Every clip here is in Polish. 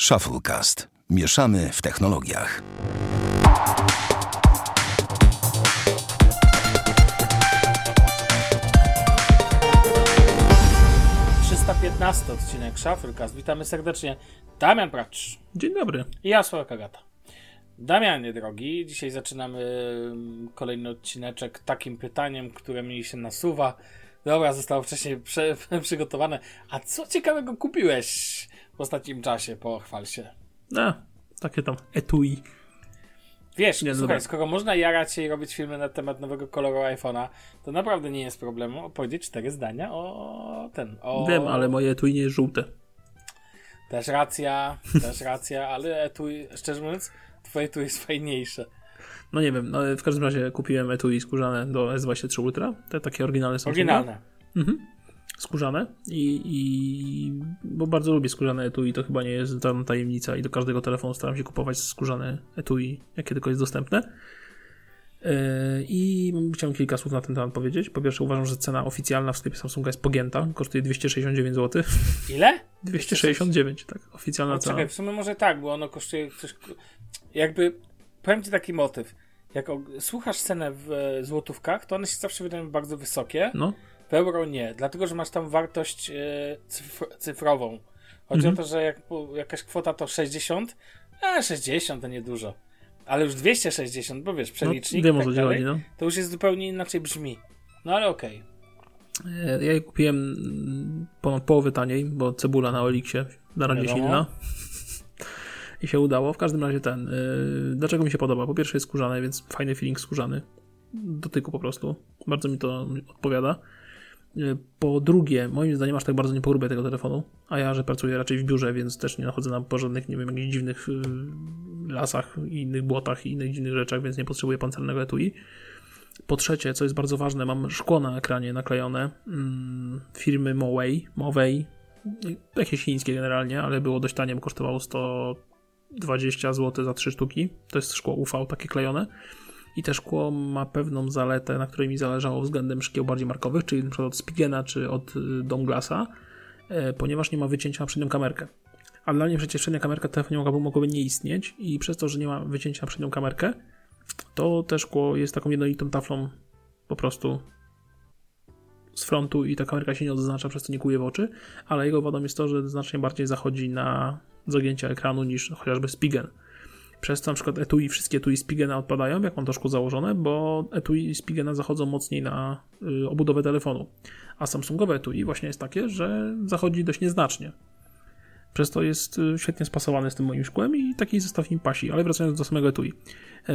Shufflecast. Mieszamy w technologiach. Trzysta odcinek Shufflecast. Witamy serdecznie. Damian Pracz. Dzień dobry. I ja, Sławek Agata. Damianie drogi, dzisiaj zaczynamy mm, kolejny odcineczek takim pytaniem, które mi się nasuwa. Dobra, zostało wcześniej prze, przygotowane. A co ciekawego kupiłeś w ostatnim czasie? Pochwal się. No, takie tam etui. Wiesz, nie, słuchaj, skoro można jarać się i robić filmy na temat nowego koloru iPhone'a, to naprawdę nie jest problemu opowiedzieć cztery zdania o ten. O... Wiem, ale moje etui nie jest żółte. Też racja, też racja, ale etui, szczerze mówiąc, twoje etui jest fajniejsze. No nie wiem, no w każdym razie kupiłem etui skórzane do S23 Ultra. Te takie oryginalne są. Oryginalne. Mhm. Skórzane I, i bo bardzo lubię skórzane etui, to chyba nie jest tam tajemnica i do każdego telefonu staram się kupować skórzane etui, jakie tylko jest dostępne. Yy, I chciałem kilka słów na ten temat powiedzieć. Po pierwsze, uważam, że cena oficjalna w sklepie Samsunga jest pogięta. Kosztuje 269 zł. Ile? 269, tak. Oficjalna no, cena. Czekaj, w sumie może tak, bo ono kosztuje coś. Jakby. Powiem ci taki motyw. Jak słuchasz cenę w e, złotówkach, to one się zawsze wydają bardzo wysokie. No. W euro nie, dlatego że masz tam wartość e, cyfr cyfrową. Chodzi mhm. o to, że jak jakaś kwota to 60, a 60 to niedużo. Ale już 260, bo wiesz, przelicznik no, tak dalej, no. to już jest zupełnie inaczej brzmi. No ale okej. Okay. E, ja je kupiłem ponad połowę taniej, bo cebula na Oliksie na razie silna. I się udało. W każdym razie ten. Yy, dlaczego mi się podoba? Po pierwsze jest skórzane, więc fajny feeling skórzany. Dotyku po prostu. Bardzo mi to odpowiada. Yy, po drugie, moim zdaniem aż tak bardzo nie porubię tego telefonu, a ja, że pracuję raczej w biurze, więc też nie nachodzę na porządnych, nie wiem, jakichś dziwnych yy, lasach i innych błotach i innych dziwnych rzeczach, więc nie potrzebuję pancernego etui. Po trzecie, co jest bardzo ważne, mam szkło na ekranie naklejone mm, firmy Moway, Moway, jakieś chińskie generalnie, ale było dość tanie, kosztowało 100 20 zł za 3 sztuki. To jest szkło UV takie klejone. I te szkło ma pewną zaletę, na której mi zależało względem szkieł bardziej markowych, czyli np. od Spigena czy od y, Domglasa, e, ponieważ nie ma wycięcia na przednią kamerkę. A dla mnie przecież przednia kamerka telefonie mogłaby, mogłaby nie istnieć i przez to, że nie ma wycięcia na przednią kamerkę, to te szkło jest taką jednolitą taflą po prostu z frontu i ta kamerka się nie odznacza, przez to nie kuje w oczy, ale jego wadą jest to, że znacznie bardziej zachodzi na zagięcia ekranu niż chociażby Spigen. Przez to na przykład etui, wszystkie etui Spigena odpadają, jak mam to szkło założone, bo etui Spigena zachodzą mocniej na y, obudowę telefonu. A Samsungowe etui właśnie jest takie, że zachodzi dość nieznacznie. Przez to jest y, świetnie spasowany z tym moim szkłem i taki zestaw mi pasi. Ale wracając do samego etui. Y,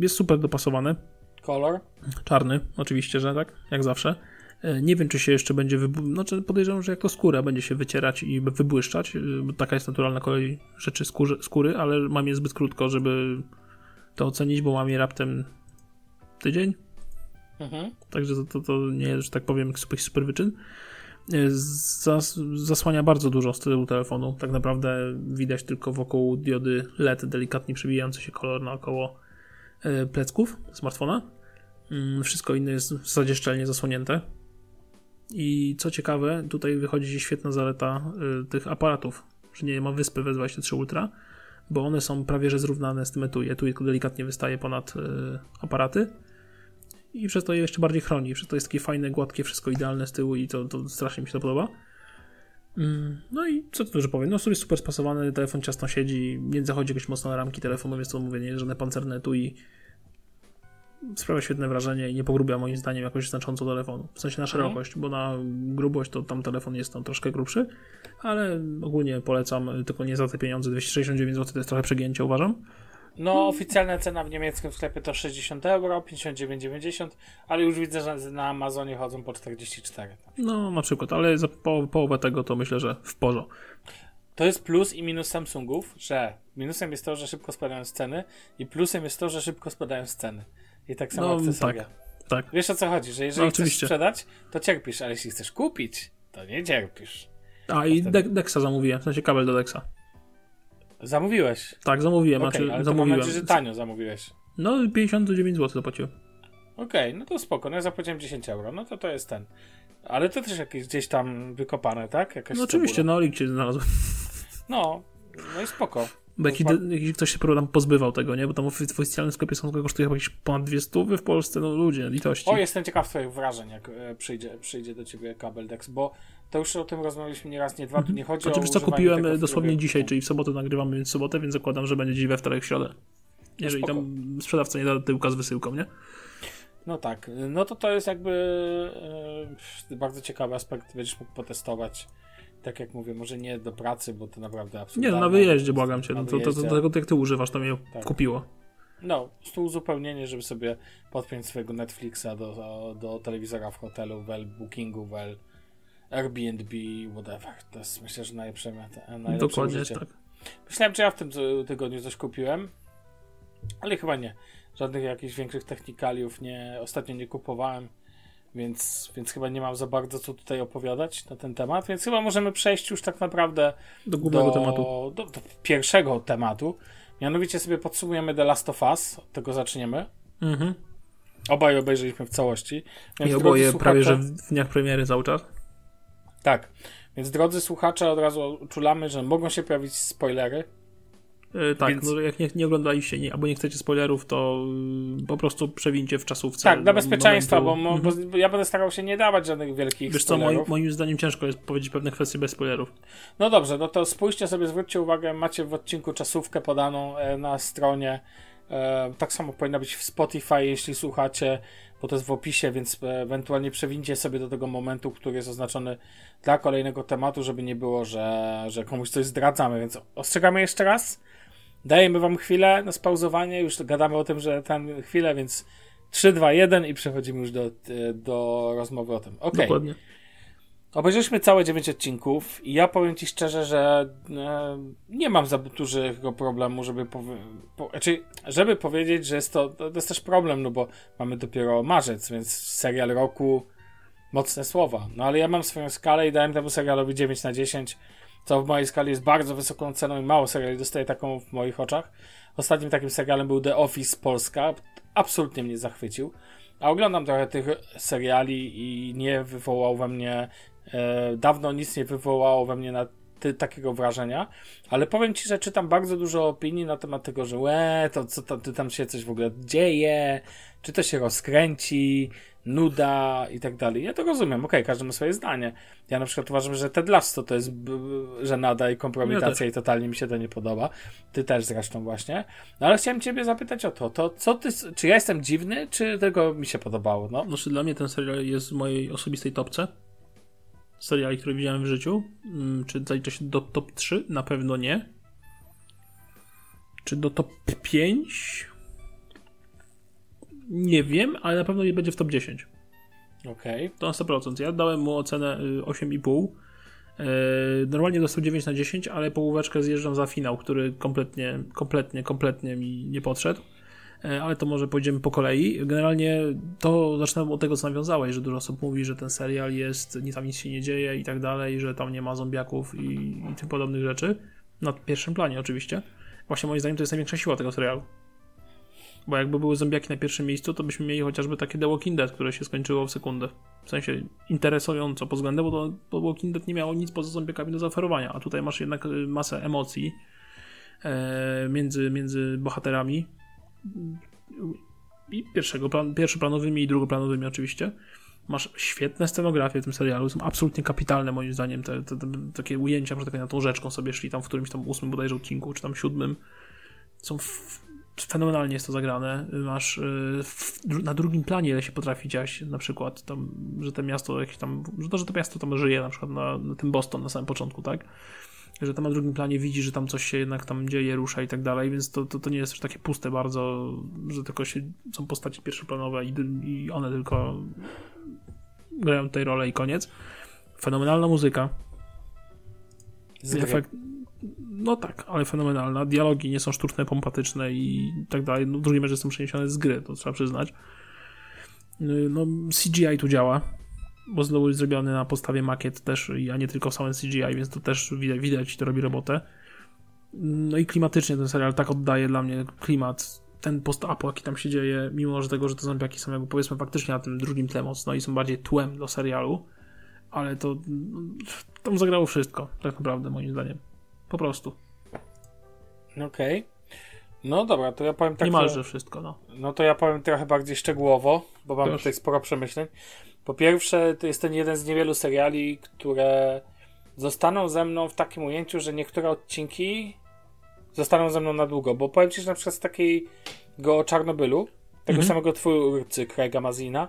jest super dopasowane. Kolor? Czarny, oczywiście, że tak, jak zawsze. E, nie wiem, czy się jeszcze będzie, wybu- znaczy podejrzewam, że jako skóra będzie się wycierać i wybłyszczać, e, bo taka jest naturalna kolej rzeczy skóry, skóry, ale mam je zbyt krótko, żeby to ocenić, bo mam je raptem tydzień. Mhm. Także to, to, to nie jest, że tak powiem, super, super wyczyn. E, zas, zasłania bardzo dużo z tyłu telefonu. Tak naprawdę widać tylko wokół diody LED delikatnie przebijający się kolor naokoło plecków smartfona. Mm, wszystko inne jest w zasadzie szczelnie zasłonięte. I co ciekawe, tutaj wychodzi świetna zaleta y, tych aparatów, że nie ma wyspy w S23 Ultra, bo one są prawie że zrównane z tym etui. Etui tylko delikatnie wystaje ponad y, aparaty i przez to je jeszcze bardziej chroni. Przez to jest takie fajne, gładkie, wszystko idealne z tyłu i to, to strasznie mi się to podoba. Mm, no i co tu dużo powiem, no sobie super spasowany, telefon ciasno siedzi, nie zachodzi jakoś mocno na ramki telefonu, więc to mówię, nie żadne pancerne etui sprawia świetne wrażenie i nie pogrubia moim zdaniem jakoś znacząco telefonu. W sensie na szerokość, bo na grubość to tam telefon jest tam troszkę grubszy, ale ogólnie polecam, tylko nie za te pieniądze. 269 zł to jest trochę przegięcie, uważam. No, oficjalna cena w niemieckim sklepie to 60 euro, 59,90, ale już widzę, że na Amazonie chodzą po 44. No, na przykład, ale za po, połowę tego to myślę, że w porządku. To jest plus i minus Samsungów, że minusem jest to, że szybko spadają ceny i plusem jest to, że szybko spadają ceny. I tak samo no, akcesoria. Tak, tak. Wiesz o co chodzi, że jeżeli no, chcesz sprzedać, to cierpisz, ale jeśli chcesz kupić, to nie cierpisz. A i wtedy... Dexa zamówiłem, w sensie kabel do Dexa. Zamówiłeś? Tak, zamówiłem, okay, znaczy ale zamówiłem. To mam że tanio zamówiłeś. No 59 zł zapłaciłem. Okej, okay, no to spoko, no ja zapłaciłem 10 euro, no to to jest ten. Ale to też jakieś gdzieś tam wykopane, tak? Jakaś no oczywiście, no link się znalazł. No, No i spoko. Bo jak, jak ktoś się tam pozbywał tego, nie? Bo tam w oficjalnym sklepie są kosztuje chyba jakieś ponad 200 w Polsce, no ludzie, litości. O, jestem ciekaw twoich wrażeń, jak e, przyjdzie, przyjdzie do ciebie kabel Dex, bo to już o tym rozmawialiśmy nie raz, nie dwa, tu nie chodzi znaczy, o co kupiłem dosłownie dzisiaj, czyli w sobotę nagrywamy, więc w sobotę, więc zakładam, że będzie dziś we wtorek, w środę. Jeżeli Spoko. tam sprzedawca nie da tyłka z wysyłką, nie? No tak, no to to jest jakby e, bardzo ciekawy aspekt, będziesz mógł potestować tak jak mówię, może nie do pracy, bo to naprawdę absolutnie. Nie, no na wyjeździe, błagam cię. No to, to, to, to, tego jak ty używasz, to mnie tak. kupiło. No, to uzupełnienie, żeby sobie podpiąć swojego Netflixa do, do telewizora w hotelu, wel Bookingu, wel Airbnb, whatever. To jest myślę, że najlepsze, najlepsze Dokładnie życie. tak. Myślałem, że ja w tym tygodniu coś kupiłem, ale chyba nie. Żadnych jakichś większych technikaliów nie, ostatnio nie kupowałem więc, więc chyba nie mam za bardzo co tutaj opowiadać na ten temat, więc chyba możemy przejść już tak naprawdę do głównego do, tematu. Do, do, pierwszego tematu. Mianowicie sobie podsumujemy The Last of Us, od tego zaczniemy. Mhm. Obaj obejrzeliśmy w całości. Więc I oboje prawie, że w dniach premiery cały czas. Tak. Więc drodzy słuchacze, od razu czulamy, że mogą się pojawić spoilery. Yy, tak, Więc... no jak nie, nie oglądaliście nie, albo nie chcecie spoilerów, to yy, po prostu przewincie w czasówce. Tak, dla bezpieczeństwa, bo, bo, mhm. ja będę starał się nie dawać żadnych wielkich Wiesz spoilerów. co, moim, moim zdaniem ciężko jest powiedzieć pewne kwestie bez spoilerów. No dobrze, no to spójrzcie sobie, zwróćcie uwagę, macie w odcinku czasówkę podaną e, na stronie. E, tak samo powinna być w Spotify, jeśli słuchacie, bo to jest w opisie, więc e, ewentualnie przewincie sobie do tego momentu, który jest oznaczony dla kolejnego tematu, żeby nie było, że, że komuś coś zdradzamy. Więc ostrzegamy jeszcze raz Dajemy wam chwilę na spauzowanie, już gadamy o tym, że tam chwilę, więc 3, 2, 1 i przechodzimy już do, e, do rozmowy o tym. Ok. Dokładnie. Obejrzeliśmy całe 9 odcinków i ja powiem ci szczerze, że e, nie mam za dużego problemu, żeby, powie, po, znaczy, żeby powiedzieć, że jest to, to jest też problem, no bo mamy dopiero marzec, więc serial roku, mocne słowa. No ale ja mam swoją skalę i dałem temu serialowi 9 na 10 co w mojej skali jest bardzo wysoką ceną i mało seriali dostaje taką w moich oczach. Ostatnim takim serialem był The Office Polska. Absolutnie mnie zachwycił. A oglądam trochę tych seriali i nie wywołał we mnie, e, dawno nic nie wywołało we mnie na ty, takiego wrażenia, ale powiem ci, że czytam bardzo dużo opinii na temat tego, że łe, to co tam, tam się coś w ogóle dzieje, czy to się rozkręci, nuda i tak dalej. Ja to rozumiem, okej, okay, każdy ma swoje zdanie. Ja na przykład uważam, że Ted Lasso to jest żenada i kompromitacja ja i totalnie mi się to nie podoba. Ty też zresztą właśnie. No ale chciałem ciebie zapytać o to, to co ty, czy ja jestem dziwny, czy tego mi się podobało? No, znaczy dla mnie ten serial jest w mojej osobistej topce seriali, które widziałem w życiu. Mm, czy zalicza się do top 3? Na pewno nie. Czy do top 5? Nie wiem, ale na pewno nie będzie w top 10. Okej. Okay. To na 100%. Ja dałem mu ocenę 8,5. Y, y, normalnie dostał 9 na 10, ale połóweczkę zjeżdżam za finał, który kompletnie, kompletnie, kompletnie mi nie podszedł. Y, ale to może pójdziemy po kolei. Generalnie to zaczynam od tego, co nawiązałeś, że dużo osób mówi, że ten serial jest, nie tam nic się nie dzieje i tak dalej, że tam nie ma zombiaków i, i tym podobnych rzeczy. Na pierwszym planie oczywiście. Właśnie moim zdaniem to jest największa siła tego serialu. Bo jakby były zombiaki na pierwszym miejscu, to byśmy mieli chociażby takie The Walking Dead, które się skończyło w sekundę. W sensie interesująco pod względem, bo to, to Walking Dead nie miało nic poza zombiakami do zaoferowania, a tutaj masz jednak y, masę emocji e, między, między bohaterami i pierwszego plan, pierwszoplanowymi i drugoplanowymi oczywiście. Masz świetne scenografie w tym serialu, są absolutnie kapitalne moim zdaniem, te, te, te takie ujęcia, że tak na tą rzeczką sobie szli tam w którymś tam ósmym bodajże odcinku, czy tam siódmym. Są fenomenalnie jest to zagrane. Masz y, w, na drugim planie, ile się potrafi dziać, na przykład tam, że to miasto jakieś tam, że to, że to miasto tam żyje, na przykład na, na tym Boston na samym początku, tak? Że tam na drugim planie widzi, że tam coś się jednak tam dzieje, rusza i tak dalej, więc to, to, to nie jest już takie puste bardzo, że tylko się, są postaci pierwszoplanowe i, i one tylko grają tej rolę i koniec. Fenomenalna muzyka. Efekt, no tak, ale fenomenalna. Dialogi nie są sztuczne, pompatyczne i tak dalej. No, drugi mecz są przeniesione z gry, to trzeba przyznać. Y, no, CGI tu działa, bo znowu jest zrobiony na podstawie makiet też, a nie tylko samym CGI, więc to też widać, widać to robi robotę. No i klimatycznie ten serial tak oddaje dla mnie klimat, ten post-apo, jaki tam się dzieje, mimo że tego, że to zombiaki są jakby powiedzmy faktycznie na tym drugim tle mocno i są bardziej tłem do serialu, ale to tam zagrało wszystko, tak naprawdę moim zdaniem. Po prostu. Okej. Okay. No dobra, to ja powiem tak. Niemalże że, wszystko, no. No to ja powiem trochę bardziej szczegółowo, bo mam Proszę. tutaj sporo przemyśleń. Po pierwsze, to jest ten jeden z niewielu seriali, które zostaną ze mną w takim ujęciu, że niektóre odcinki zostaną ze mną na długo, bo powiem ci, że na przykład z takiego Czarnobylu, tego mhm. samego twórcy Craiga Mazina,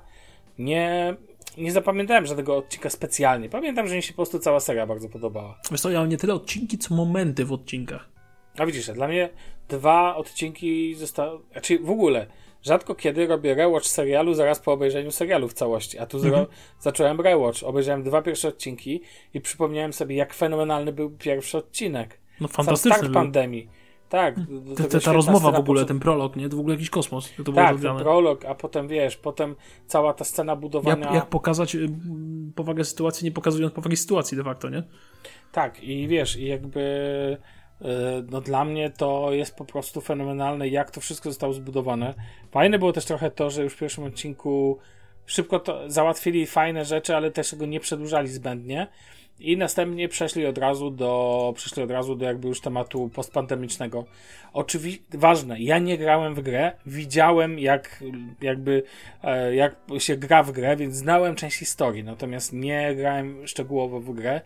nie, nie zapamiętałem żadnego odcinka specjalnie. Pamiętam, że mi się po prostu cała seria bardzo podobała. Wiesz co, ja nie tyle odcinki, co momenty w odcinkach. A widzisz, dla mnie dwa odcinki zostały, znaczy w ogóle rzadko kiedy robię rewatch serialu zaraz po obejrzeniu serialu w całości, a tu mhm. zacząłem rewatch, obejrzałem dwa pierwsze odcinki i przypomniałem sobie, jak fenomenalny był pierwszy odcinek. No fantastyczny Sam start pandemii. Tak. Ta, ta, ta rozmowa w ogóle, ten prolog, nie? To w ogóle jakiś kosmos. To tak, ten prolog, a potem wiesz, potem cała ta scena budowania... Jak, jak pokazać powagę sytuacji, nie pokazując powagi sytuacji de facto, nie? Tak, i wiesz, i jakby y, no dla mnie to jest po prostu fenomenalne, jak to wszystko zostało zbudowane. Fajne było też trochę to, że już w pierwszym odcinku szybko to załatwili fajne rzeczy, ale też go nie przedłużali zbędnie. I następnie przeszli od razu do, przeszli od razu do jakby już tematu postpandemicznego. Oczywiście, ważne, ja nie grałem w grę, widziałem jak, jakby, e, jak się gra w grę, więc znałem część historii, natomiast nie grałem szczegółowo w grę,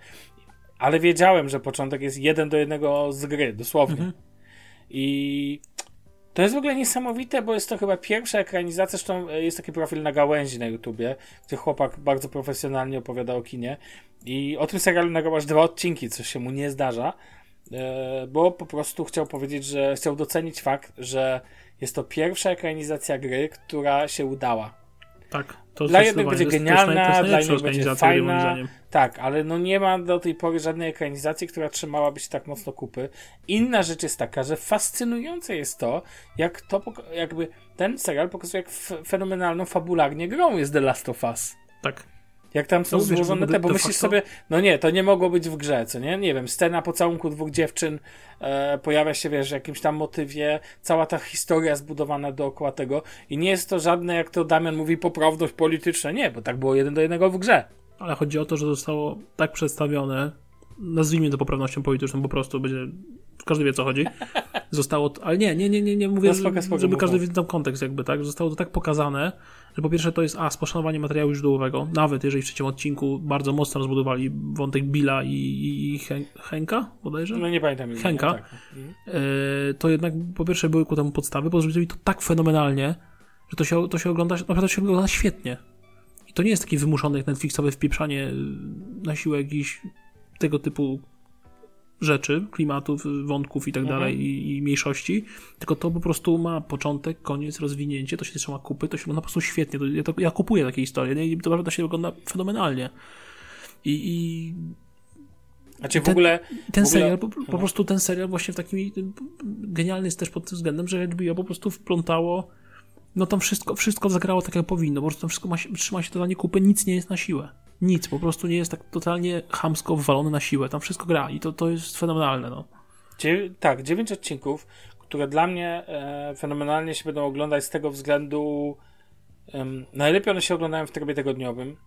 ale wiedziałem, że początek jest jeden do jednego z gry, dosłownie. Mhm. I to jest w ogóle niesamowite, bo jest to chyba pierwsza ekranizacja, zresztą e, jest taki profil na gałęzi na YouTubie, gdzie chłopak bardzo profesjonalnie opowiada o kinie i o tym serialu nagrał aż dwa odcinki, co się mu nie zdarza, e, bo po prostu chciał powiedzieć, że chciał docenić fakt, że jest to pierwsza ekranizacja gry, która się udała. Tak. To dla jednych będzie genialna, dla innych będzie fajna. Tak, ale no nie ma do tej pory żadnej ekranizacji, która trzymałaby się tak mocno kupy. Inna rzecz jest taka, że fascynujące jest to, jak to jakby ten serial pokazuje, jak fenomenalną fabularnie grą jest The Last of Us. Tak. Jak tam są no, złożone te, bo myślisz sobie, no nie, to nie mogło być w grze, co nie? Nie wiem, scena pocałunku dwóch dziewczyn e, pojawia się, wiesz, w jakimś tam motywie, cała ta historia zbudowana dookoła tego i nie jest to żadne, jak to Damian mówi, poprawność polityczna. Nie, bo tak było jeden do jednego w grze. Ale chodzi o to, że zostało tak przedstawione, nazwijmy to poprawnością polityczną, po prostu będzie każdy wie, co chodzi. Zostało, to, ale nie, nie, nie, nie, nie mówię, no, spoko, spoko, żeby każdy wiedział kontekst jakby, tak? Zostało to tak pokazane, że po pierwsze to jest, a, z poszanowaniem materiału źródłowego, nawet jeżeli w trzecim odcinku bardzo mocno rozbudowali wątek Billa i, i Henka, bodajże? No nie pamiętam. Henka. Tak. E, to jednak po pierwsze były ku temu podstawy, bo zrobili to tak fenomenalnie, że to się, to się ogląda, naprawdę się ogląda świetnie. I to nie jest taki wymuszony jak Netflixowe wpieprzanie na siłę jakichś tego typu rzeczy, klimatów, wątków i tak mhm. dalej i, i mniejszości, tylko to po prostu ma początek, koniec, rozwinięcie, to się trzyma kupy, to się wygląda po prostu świetnie. To, ja, to, ja kupuję takie historie nie? i to naprawdę się wygląda fenomenalnie. I, i znaczy w ogóle. Ten w ogóle... serial, po, po no. prostu ten serial właśnie w takim genialny jest też pod tym względem, że HBO po prostu wplątało no tam wszystko, wszystko zagrało tak jak powinno, po prostu tam wszystko ma się, trzyma się totalnie kupy, nic nie jest na siłę nic, po prostu nie jest tak totalnie chamsko wywalony na siłę. Tam wszystko gra i to, to jest fenomenalne. No. Dzie tak, dziewięć odcinków, które dla mnie e, fenomenalnie się będą oglądać z tego względu. najlepiej one się oglądają w trybie tygodniowym,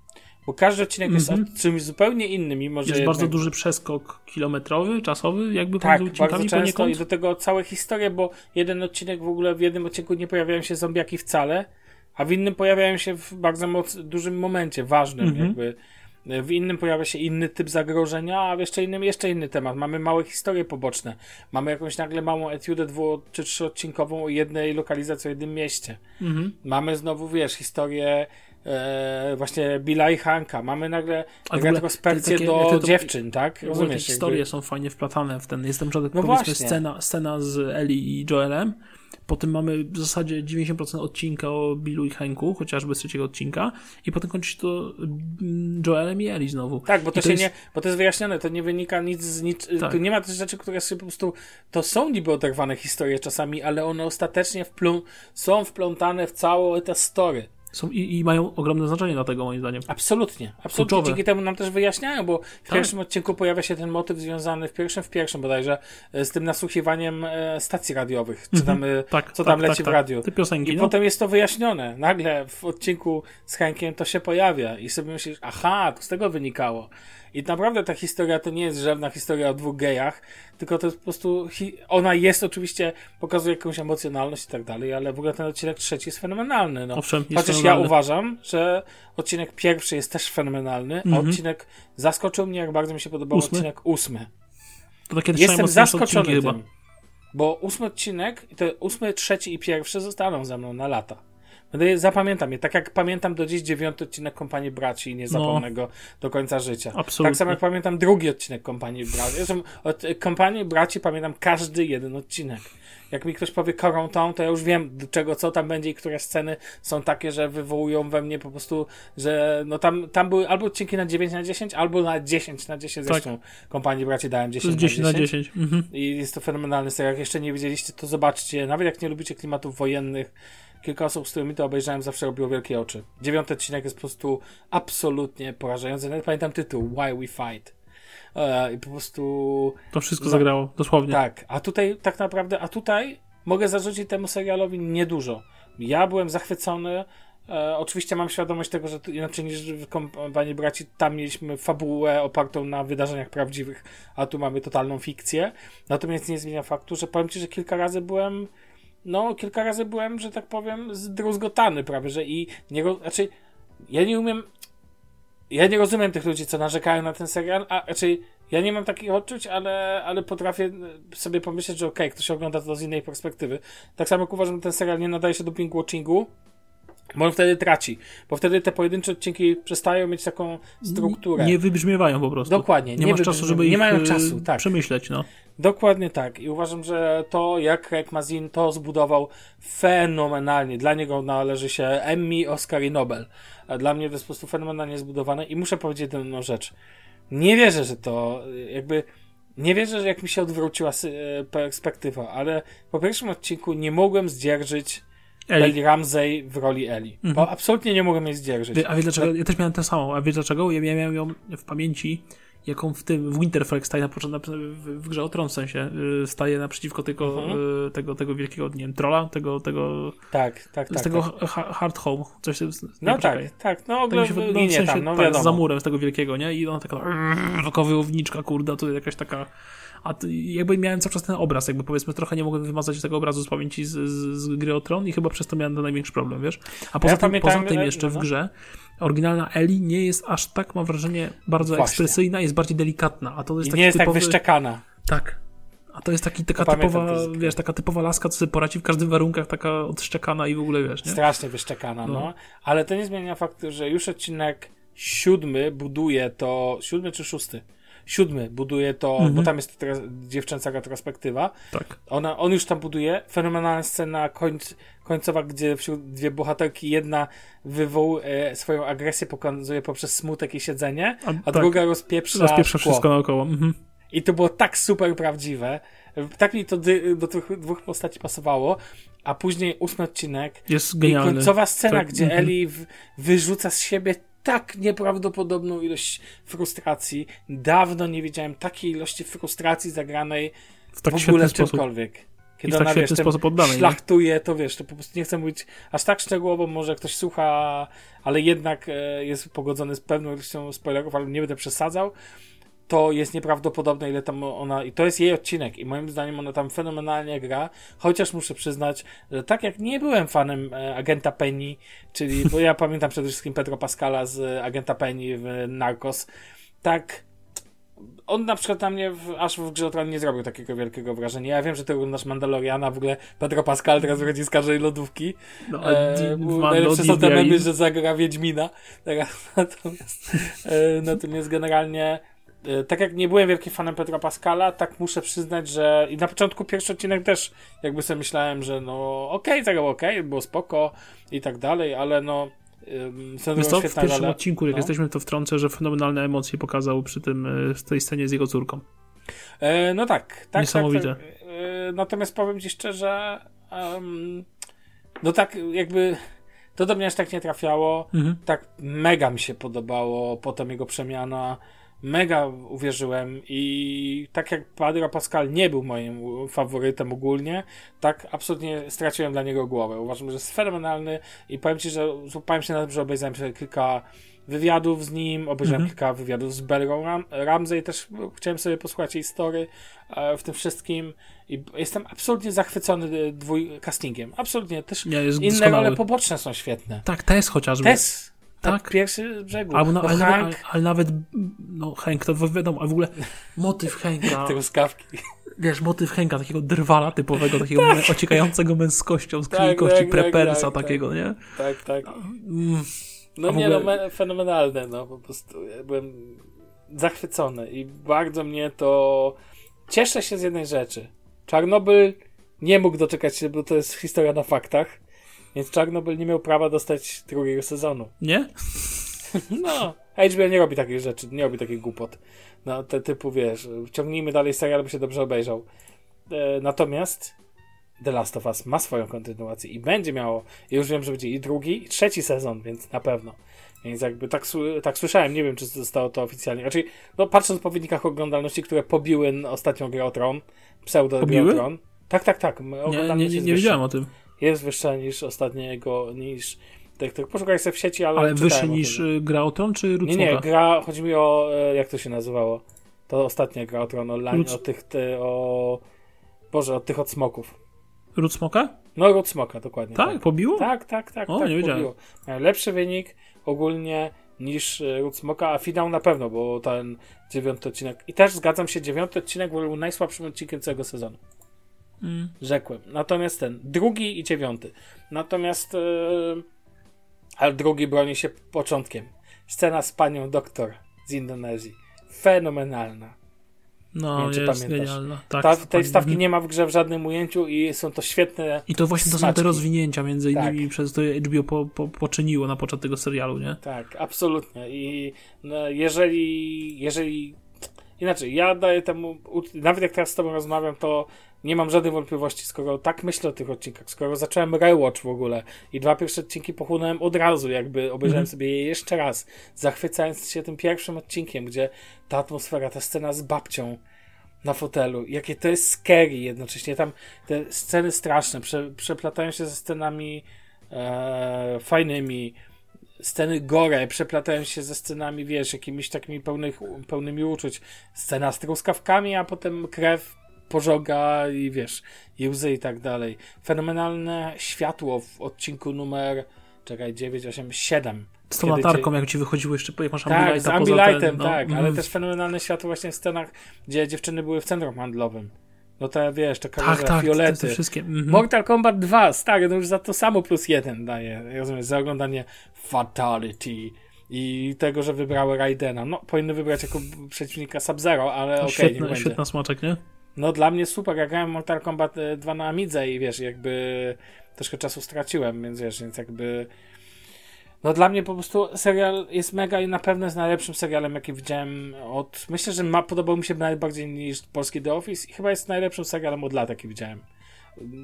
bo każdy odcinek mm -hmm. jest mhm. czymś zupełnie innym, mimo że. Jest bardzo duży przeskok kilometrowy, czasowy, jakby tak, bardzo często poniekąd. i do tego całe historie, bo jeden odcinek w ogóle w jednym odcinku nie pojawiają się zombiaki wcale a w innym pojawiają się w bardzo moc, dużym momencie, ważnym mhm. jakby. W innym pojawia się inny typ zagrożenia, a w jeszcze innym jeszcze inny temat. Mamy małe historie poboczne. Mamy jakąś nagle małą etiudę dwu czy trzyodcinkową o jednej lokalizacji, o jednym mieście. Mhm. Mamy znowu, wiesz, historię e, właśnie Billa i Hanka. Mamy nagle retrospercję do dziewczyn, tak? Rozumiesz? historie jakby... są fajnie wplatane w ten. Jest na przykład, no powiedzmy, scena, scena z Eli i Joelem, Potem mamy w zasadzie 90% odcinka o Billu i Henku, chociażby z trzeciego odcinka. I potem kończy się to mm, Joelem i Eli znowu. Tak, bo to, to się jest... nie, bo to jest wyjaśnione, to nie wynika nic z nic. Tak. Tu nie ma też rzeczy, które się po prostu. To są niby oderwane historie czasami, ale one ostatecznie wplą, są wplątane w całą tę story. Są i, i, mają ogromne znaczenie dla tego, moim zdaniem. Absolutnie. Absolutnie. Kluczowe. Dzięki temu nam też wyjaśniają, bo w tak. pierwszym odcinku pojawia się ten motyw związany w pierwszym, w pierwszym bodajże, e, z tym nasłuchiwaniem e, stacji radiowych, mm -hmm. tak, co tam tak, leci tak, w tak. radiu. Te piosenki, I no. potem jest to wyjaśnione. Nagle w odcinku z Henkiem to się pojawia i sobie myślisz, aha, to z tego wynikało. I naprawdę ta historia to nie jest żadna historia o dwóch gejach, tylko to jest po prostu, ona jest oczywiście, pokazuje jakąś emocjonalność i tak dalej, ale w ogóle ten odcinek trzeci jest fenomenalny. No. Owszem, jest Chociaż fenomenalny. ja uważam, że odcinek pierwszy jest też fenomenalny, a Mhm. odcinek zaskoczył mnie, jak bardzo mi się podobał Ósmy? odcinek ósmy. To takie Jestem zaskoczony chyba. tym. Bo ósmy odcinek, te ósmy, trzeci i pierwszy zostaną ze mną na lata. Zapamiętam je, tak jak pamiętam do dziś dziewiąty odcinek Kompanii Braci i nie zapomnę go do końca życia. No. Absolutnie. Tak samo jak pamiętam drugi odcinek Kompanii Braci. Zresztą od y, Kompanii Braci pamiętam każdy jeden odcinek. Jak mi ktoś powie Corą Town, to ja już wiem, do czego, co tam będzie i które sceny są takie, że wywołują we mnie po prostu, że no tam, tam były albo odcinki na 9 na 10, albo na 10 na 10. Tak. Zresztą Kompanii Braci dałem To 10 jest 10 na 10. Mhm. i jest to fenomenalny serial. Jak jeszcze nie widzieliście, to zobaczcie. Nawet jak nie lubicie klimatów wojennych, kilka osób, z którymi to obejrzałem, zawsze robiło wielkie oczy. Dziewiąty odcinek jest po prostu absolutnie porażający. Nawet pamiętam tytuł Why We Fight. E, I po prostu. To wszystko No. zagrało, dosłownie. Tak, a tutaj tak naprawdę, a tutaj mogę zarzucić temu serialowi niedużo. Ja byłem zachwycony. E, oczywiście mam świadomość tego, że tu, inaczej niż w kompanii braci, tam mieliśmy fabułę opartą na wydarzeniach prawdziwych, a tu mamy totalną fikcję. Natomiast nie zmienia faktu, że powiem ci, że kilka razy byłem, no, kilka razy byłem, że tak powiem, zdruzgotany prawie, że i nie, ro- znaczy, ja nie umiem, ja nie rozumiem tych ludzi, co narzekają na ten serial, a raczej ja nie mam takich odczuć, ale, ale potrafię e, sobie pomyśleć, że okej, ktoś ogląda to z innej perspektywy. Tak samo jak uważam, że ten serial nie nadaje się do binge-watchingu, bo on wtedy traci, bo wtedy te pojedyncze odcinki przestają mieć taką strukturę. Nie wybrzmiewają po prostu. Dokładnie, Nie, nie masz czasu, żeby Nie ich mają y, czasu, tak. przemyśleć, no. Dokładnie tak. I uważam, że to, jak Craig Mazin to zbudował fenomenalnie. Dla niego należy się Emmy, Oscar i Nobel. A dla mnie to jest po prostu fenomenalnie zbudowane. I muszę powiedzieć jedną rzecz. Nie wierzę, że to y, jakby. Nie wierzę, że jak mi się odwróciła e, perspektywa, ale po pierwszym odcinku nie mogłem zdzierżyć Eli. Ellie Ramsey w roli Eli. Bo absolutnie nie mogłem jej zdzierżyć. Wie- A wiesz dlaczego? Ja też miałem tę samą. A wiesz dlaczego? Ja miałem ją w pamięci, jaką w tym w Winterfell staje na początku, w, w grze o tron w sensie, y, staje naprzeciwko tego, Mhm. y, tego, tego wielkiego, nie wiem, trolla, tego, tego, Tak, tak, z tak. tego tak. ha- hard home, coś, z- nie, No poczekaj. tak, tak. No Tak ogólnie mi się, no, w sensie, tam, no tak, wiadomo. za murem z tego wielkiego, nie? I ona taka taka wojowniczka, kurde, tu jakaś taka a jakby miałem cały czas ten obraz, jakby powiedzmy trochę nie mogłem wymazać tego obrazu z pamięci z, z, z gry o Tron i chyba przez to miałem ten największy problem, wiesz? A poza, tym, pamiętam, poza tym jeszcze w no. grze oryginalna Ellie nie jest aż tak, mam wrażenie, bardzo Właśnie. ekspresyjna, jest bardziej delikatna, a to jest I taki nie jest typowy... tak wyszczekana. Tak. A to jest taki, taka To typowa, wiesz, taka typowa laska, co sobie poradzi w każdym warunkach, taka odszczekana i w ogóle, wiesz, nie? Strasznie wyszczekana, no. No. Ale to nie zmienia faktu, że już odcinek siódmy buduje to. Siódmy czy szósty? Siódmy buduje to, Mhm. bo tam jest teraz dziewczęca retrospektywa. Tak. Ona, on już tam buduje. Fenomenalna scena końc, końcowa, gdzie wśród dwie bohaterki, jedna wywoł e, swoją agresję pokazuje poprzez smutek i siedzenie, a, tak. druga rozpieprza, Rozpieprza szkło. wszystko naokoło. Mhm. I to było tak super prawdziwe. Tak mi to do tych dwóch postaci pasowało. A później ósmy odcinek Jest i genialny. końcowa scena, Tak, gdzie mhm. Eli w, wyrzuca z siebie tak nieprawdopodobną ilość frustracji. Dawno nie widziałem takiej ilości frustracji zagranej w tak w ogóle w sposób. czymkolwiek. I Kiedy w tak ona, wiesz, sposób oddane, nie? szlachtuje, to wiesz, to po prostu nie chcę mówić aż tak szczegółowo, może ktoś słucha, ale jednak e, jest pogodzony z pewną ilością spoilerów, ale nie będę przesadzał. To jest nieprawdopodobne, ile tam ona. I to jest jej odcinek, i moim zdaniem ona tam fenomenalnie gra. Chociaż muszę przyznać, że tak jak nie byłem fanem e, agenta Penny, czyli, bo ja pamiętam przede wszystkim Pedro Pascala z e, agenta Penny w Narcos, tak on na przykład na mnie w, aż w grze o Tron nie zrobił takiego wielkiego wrażenia. Ja wiem, że ty oglądasz Mandaloriana, w ogóle Pedro Pascal teraz wychodzi z każdej lodówki. No, E, Mando najlepsze są te memy, że zagra Wiedźmina. Teraz, natomiast, e, natomiast generalnie e, tak jak nie byłem wielkim fanem Pedra Pascala, tak muszę przyznać, że i na początku pierwszy odcinek też jakby sobie myślałem, że no okej, zagrał okej, było spoko i tak dalej, ale no Wiesz co, w pierwszym rola. odcinku, jak No. jesteśmy, to wtrącę, że fenomenalne emocje pokazał przy tym, e, w tej scenie z jego córką. E, no tak, tak. Niesamowite. Tak, tak. E, natomiast powiem ci szczerze, em, no tak jakby to do mnie aż tak nie trafiało. Mhm. Tak mega mi się podobało potem jego przemiana mega uwierzyłem i tak jak Pedro Pascal nie był moim faworytem ogólnie, tak absolutnie straciłem dla niego głowę. Uważam, że jest fenomenalny i powiem Ci, że złapałem się na tym, że obejrzałem sobie kilka wywiadów z nim, obejrzałem Mhm. kilka wywiadów z Bellą Ram Ramsey, też chciałem sobie posłuchać jej story e, w tym wszystkim i jestem absolutnie zachwycony e, dwój castingiem. Absolutnie. Też jest inne role poboczne są świetne. Tak, Tess chociażby. Tess. Tak. Tak. Pierwszy brzegu. Albo no, ale, Hank, ale, ale nawet, no Hank, to wi- wiadomo, a w ogóle motyw Hanka, te łuskawki. wiesz, motyw Hanka, takiego drwala typowego, takiego mę- ociekającego męskością, z Tak, kości, tak, tak, prepersa tak, tak. takiego, nie? Tak, tak. Mm, No nie, ogóle- no me- fenomenalne, no po prostu. Ja byłem zachwycony i bardzo mnie to... Cieszę się z jednej rzeczy. Czarnobyl nie mógł doczekać się, bo to jest historia na faktach, więc Czarnobyl nie miał prawa dostać drugiego sezonu. nie? No, HBO nie robi takich rzeczy, nie robi takich głupot. No, te typu, wiesz, ciągnijmy dalej serial, by się dobrze obejrzał. E, natomiast The Last of Us ma swoją kontynuację i będzie miało, ja już wiem, że będzie i drugi, i trzeci sezon, więc na pewno. Więc jakby tak, tak słyszałem, nie wiem, czy zostało to oficjalnie. Raczej, no patrząc po wynikach oglądalności, które pobiły ostatnią grę o Tron, pseudo grę o Tron. Tak, tak, tak. Nie, nie, nie, nie wiedziałem o tym. Jest wyższa niż ostatniego, niż... Tak, tak, poszukaj sobie w sieci, ale Ale wyższy niż y, gra o Tron, czy Ród Nie, nie, gra, chodzi mi o, e, jak to się nazywało? To ostatnia gra o Tron Online, Ród- o tych, te, o... Boże, od tych od smoków. Ród Smoka? No, Ród Smoka, dokładnie. Tak, pobiło? Tak, tak, tak. O, tak nie wiedziałem. pobiło. Miał lepszy wynik ogólnie niż e, Ród Smoka, a finał na pewno, bo ten dziewiąty odcinek. I też zgadzam się, dziewiąty odcinek był najsłabszym odcinkiem całego sezonu. Mm. Rzekłem. Natomiast ten, drugi i dziewiąty. Natomiast, e, ale drugi broni się początkiem. Scena z panią doktor z Indonezji. Fenomenalna. Nie No, wiem, czy jest pamiętasz. genialna. Tak, Ta, tej stawki nie ma w grze w żadnym ujęciu i są to świetne. I to właśnie to są te smaczki. rozwinięcia, między innymi Tak. przez to HBO po, po, poczyniło na początek tego serialu, nie? Tak, absolutnie. I no, jeżeli, jeżeli. Inaczej, ja daję temu. Nawet jak teraz z Tobą rozmawiam, to nie mam żadnych wątpliwości, skoro tak myślę o tych odcinkach, skoro zacząłem rewatch w ogóle i dwa pierwsze odcinki pochłonąłem od razu, jakby obejrzałem Mhm. sobie je jeszcze raz, zachwycając się tym pierwszym odcinkiem, gdzie ta atmosfera, ta scena z babcią na fotelu, jakie to jest scary jednocześnie, tam te sceny straszne, prze, przeplatają się ze scenami e, fajnymi, sceny gore przeplatają się ze scenami, wiesz, jakimiś takimi pełnych, pełnymi uczuć. Scena z truskawkami, a potem krew, pożoga i wiesz, i łzy i tak dalej. Fenomenalne światło w odcinku numer, czekaj, 9, 8, 7. Z tą latarką, cię- jak ci wychodziły jeszcze, jak masz Tak, z Ambilightem, ten, no, tak, ale mm. też fenomenalne światło właśnie w scenach, gdzie dziewczyny były w centrum handlowym. No to wiesz, to Tak, tak, fiolety. te, te wszystkie. mhm. Mortal Kombat 2, stary, no już za to samo plus jeden daje, rozumiesz, za oglądanie Fatality i tego, że wybrały Raidena. No, powinny wybrać jako przeciwnika Sub-Zero, ale To okej, świetna, nie będzie. świetna smaczek, nie? No dla mnie super, ja grałem Mortal Kombat e, 2 na Amidze i wiesz, jakby troszkę czasu straciłem, więc wiesz, więc jakby no dla mnie po prostu serial jest mega i na pewno jest najlepszym serialem, jaki widziałem od, myślę, że ma, podobał mi się najbardziej niż polski The Office i chyba jest najlepszym serialem od lat, jaki widziałem.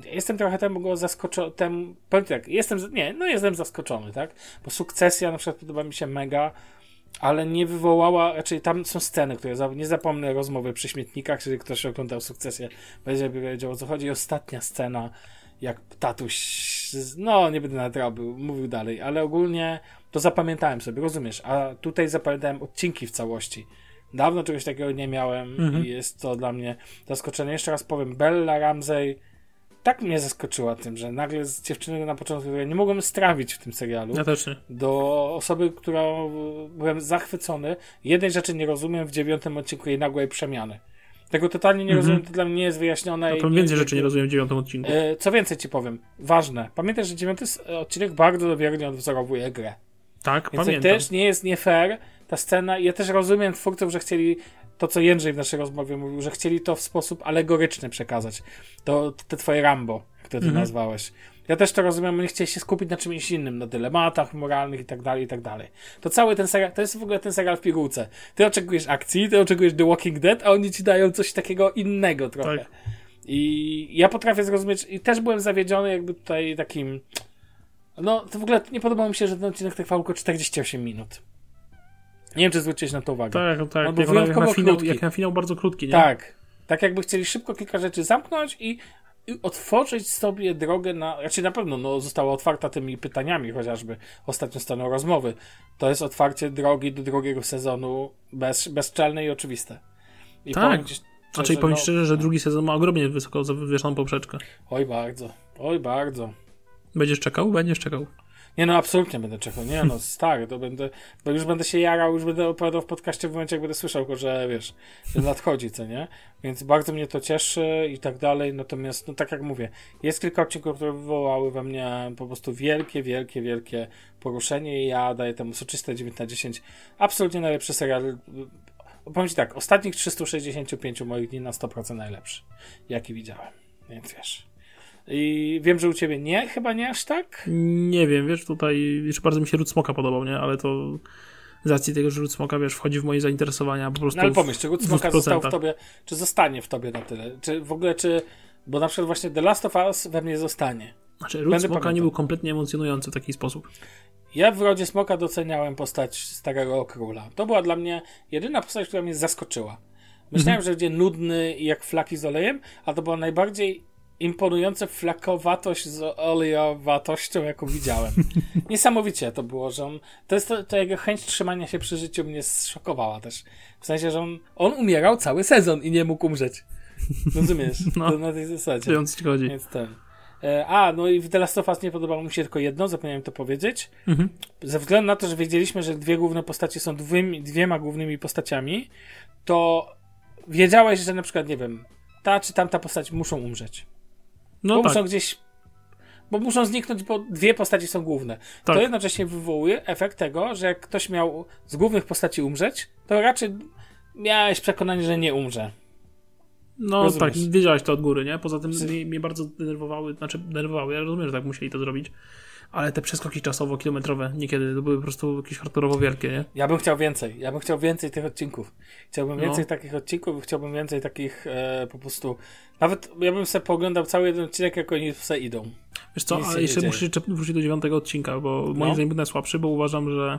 Jestem trochę temu go zaskoczony, tem, powiem tak, jestem, nie, no jestem zaskoczony, tak, bo Sukcesja na przykład podoba mi się mega, ale nie wywołała, raczej tam są sceny, które za, nie zapomnę rozmowy przy śmietnikach, jeżeli ktoś oglądał Sukcesję, będzie wiedział o co chodzi. I ostatnia scena, jak tatuś, no nie będę nadrabił, mówił dalej, ale ogólnie to zapamiętałem sobie, rozumiesz, a tutaj zapamiętałem odcinki w całości. Dawno czegoś takiego nie miałem Mhm. i jest to dla mnie zaskoczenie. Jeszcze raz powiem, Bella Ramsey tak mnie zaskoczyła tym, że nagle z dziewczyny na początku, której nie mogłem strawić w tym serialu, Ja też nie. do osoby, którą byłem zachwycony. Jednej rzeczy nie rozumiem w dziewiątym odcinku jej nagłej przemiany. Tego totalnie nie Mhm. rozumiem, to dla mnie nie jest wyjaśnione. Ja i to nie- więcej rzeczy nie rozumiem w dziewiątym odcinku. E, Co więcej ci powiem, ważne. Pamiętaj, że dziewiąty odcinek bardzo wiernie odwzorowuje grę. tak, Więc pamiętam. też nie jest nie fair ta scena. Ja też rozumiem twórców, że chcieli to, co Jędrzej w naszej rozmowie mówił, że chcieli to w sposób alegoryczny przekazać. To te twoje Rambo, to ty Mhm. nazwałeś. Ja też to rozumiem, oni chcieli się skupić na czymś innym, na dylematach moralnych i tak dalej, i tak dalej. To cały ten serial, to jest w ogóle ten serial w pigułce. Ty oczekujesz akcji, ty oczekujesz The Walking Dead, a oni ci dają coś takiego innego trochę. Tak. I ja potrafię zrozumieć, i też byłem zawiedziony jakby tutaj takim, no to w ogóle nie podobało mi się, że ten odcinek trwał tylko 48 minut. Nie wiem, czy zwróciłeś na to uwagę. Tak, tak. On był jak, jak, na finał, krótki. jak na finał bardzo krótki, nie? Tak. Tak jakby chcieli szybko kilka rzeczy zamknąć i, i otworzyć sobie drogę na. Znaczy na pewno no, została otwarta tymi pytaniami, chociażby ostatnią stroną rozmowy. To jest otwarcie drogi do drugiego sezonu bez, bezczelne i oczywiste. I Tak. powiem Znaczy, powiem no, szczerze, że drugi sezon ma ogromnie wysoko zawieszoną poprzeczkę. Oj bardzo, oj bardzo. Będziesz czekał? Będziesz czekał. Nie no, absolutnie będę czekał. Nie no, stary, to będę, bo już będę się jarał, już będę opowiadał w podcaście w momencie, jak będę słyszał że wiesz, że nadchodzi, co nie? Więc bardzo mnie to cieszy i tak dalej, natomiast, no tak jak mówię, jest kilka odcinków, które wywołały we mnie po prostu wielkie, wielkie, wielkie poruszenie i ja daję temu soczyste 9 na 10. Absolutnie najlepszy serial. Powiem ci tak, ostatnich 365 moich dni na 100% najlepszy, jaki widziałem, więc wiesz. I wiem, że u ciebie nie, chyba nie aż tak? Nie wiem, wiesz, tutaj jeszcze bardzo mi się Ród Smoka podobał, nie? Ale to z racji tego, że Ród Smoka, wiesz, wchodzi w moje zainteresowania po prostu No ale pomyśl, czy w Smoka został w 200%. tobie, czy zostanie w tobie na tyle? Czy w ogóle, czy. Bo na przykład właśnie The Last of Us we mnie zostanie. Znaczy, Ród Będę Smoka nie pamiętał. był kompletnie emocjonujący w taki sposób. Ja w Rodzie Smoka doceniałem postać Starego Króla. To była dla mnie jedyna postać, która mnie zaskoczyła. Myślałem, że będzie nudny i jak flaki z olejem, a to była najbardziej imponująca flakowatość z olejowatością, jaką widziałem. Niesamowicie to było, że on. To jest to, to jego chęć trzymania się przy życiu mnie zszokowała też. W sensie, że on, on umierał cały sezon i nie mógł umrzeć. Rozumiesz? No. To na tej zasadzie. Wiem, co chodzi. Więc ten. E, A, no i w The Last of Us nie podobało mi się tylko jedno, zapomniałem to powiedzieć. Mhm. Ze względu na to, że wiedzieliśmy, że dwie główne postacie są dwiemi, dwiema głównymi postaciami, to wiedziałeś, że na przykład, nie wiem, ta czy tamta postać muszą umrzeć. No bo tak, muszą gdzieś. Bo muszą zniknąć, bo dwie postaci są główne. tak. To jednocześnie wywołuje efekt tego, że jak ktoś miał z głównych postaci umrzeć, to raczej miałeś przekonanie, że nie umrze. No rozumiesz. tak, wiedziałeś to od góry, nie? Poza tym mnie, mnie bardzo denerwowały, znaczy denerwowały, ja rozumiem, że tak musieli to zrobić, ale te przeskoki czasowo-kilometrowe niekiedy to były po prostu jakieś hardkorowo wielkie, nie? Ja bym chciał więcej. Ja bym chciał więcej tych odcinków. Chciałbym No. więcej takich odcinków, chciałbym więcej takich e, po prostu. Nawet ja bym sobie pooglądał cały jeden odcinek, jak oni sobie idą. Wiesz co, Nic ale jeszcze muszę wrócić do dziewiątego odcinka, bo No. moim zdaniem był najsłabszy, bo uważam, że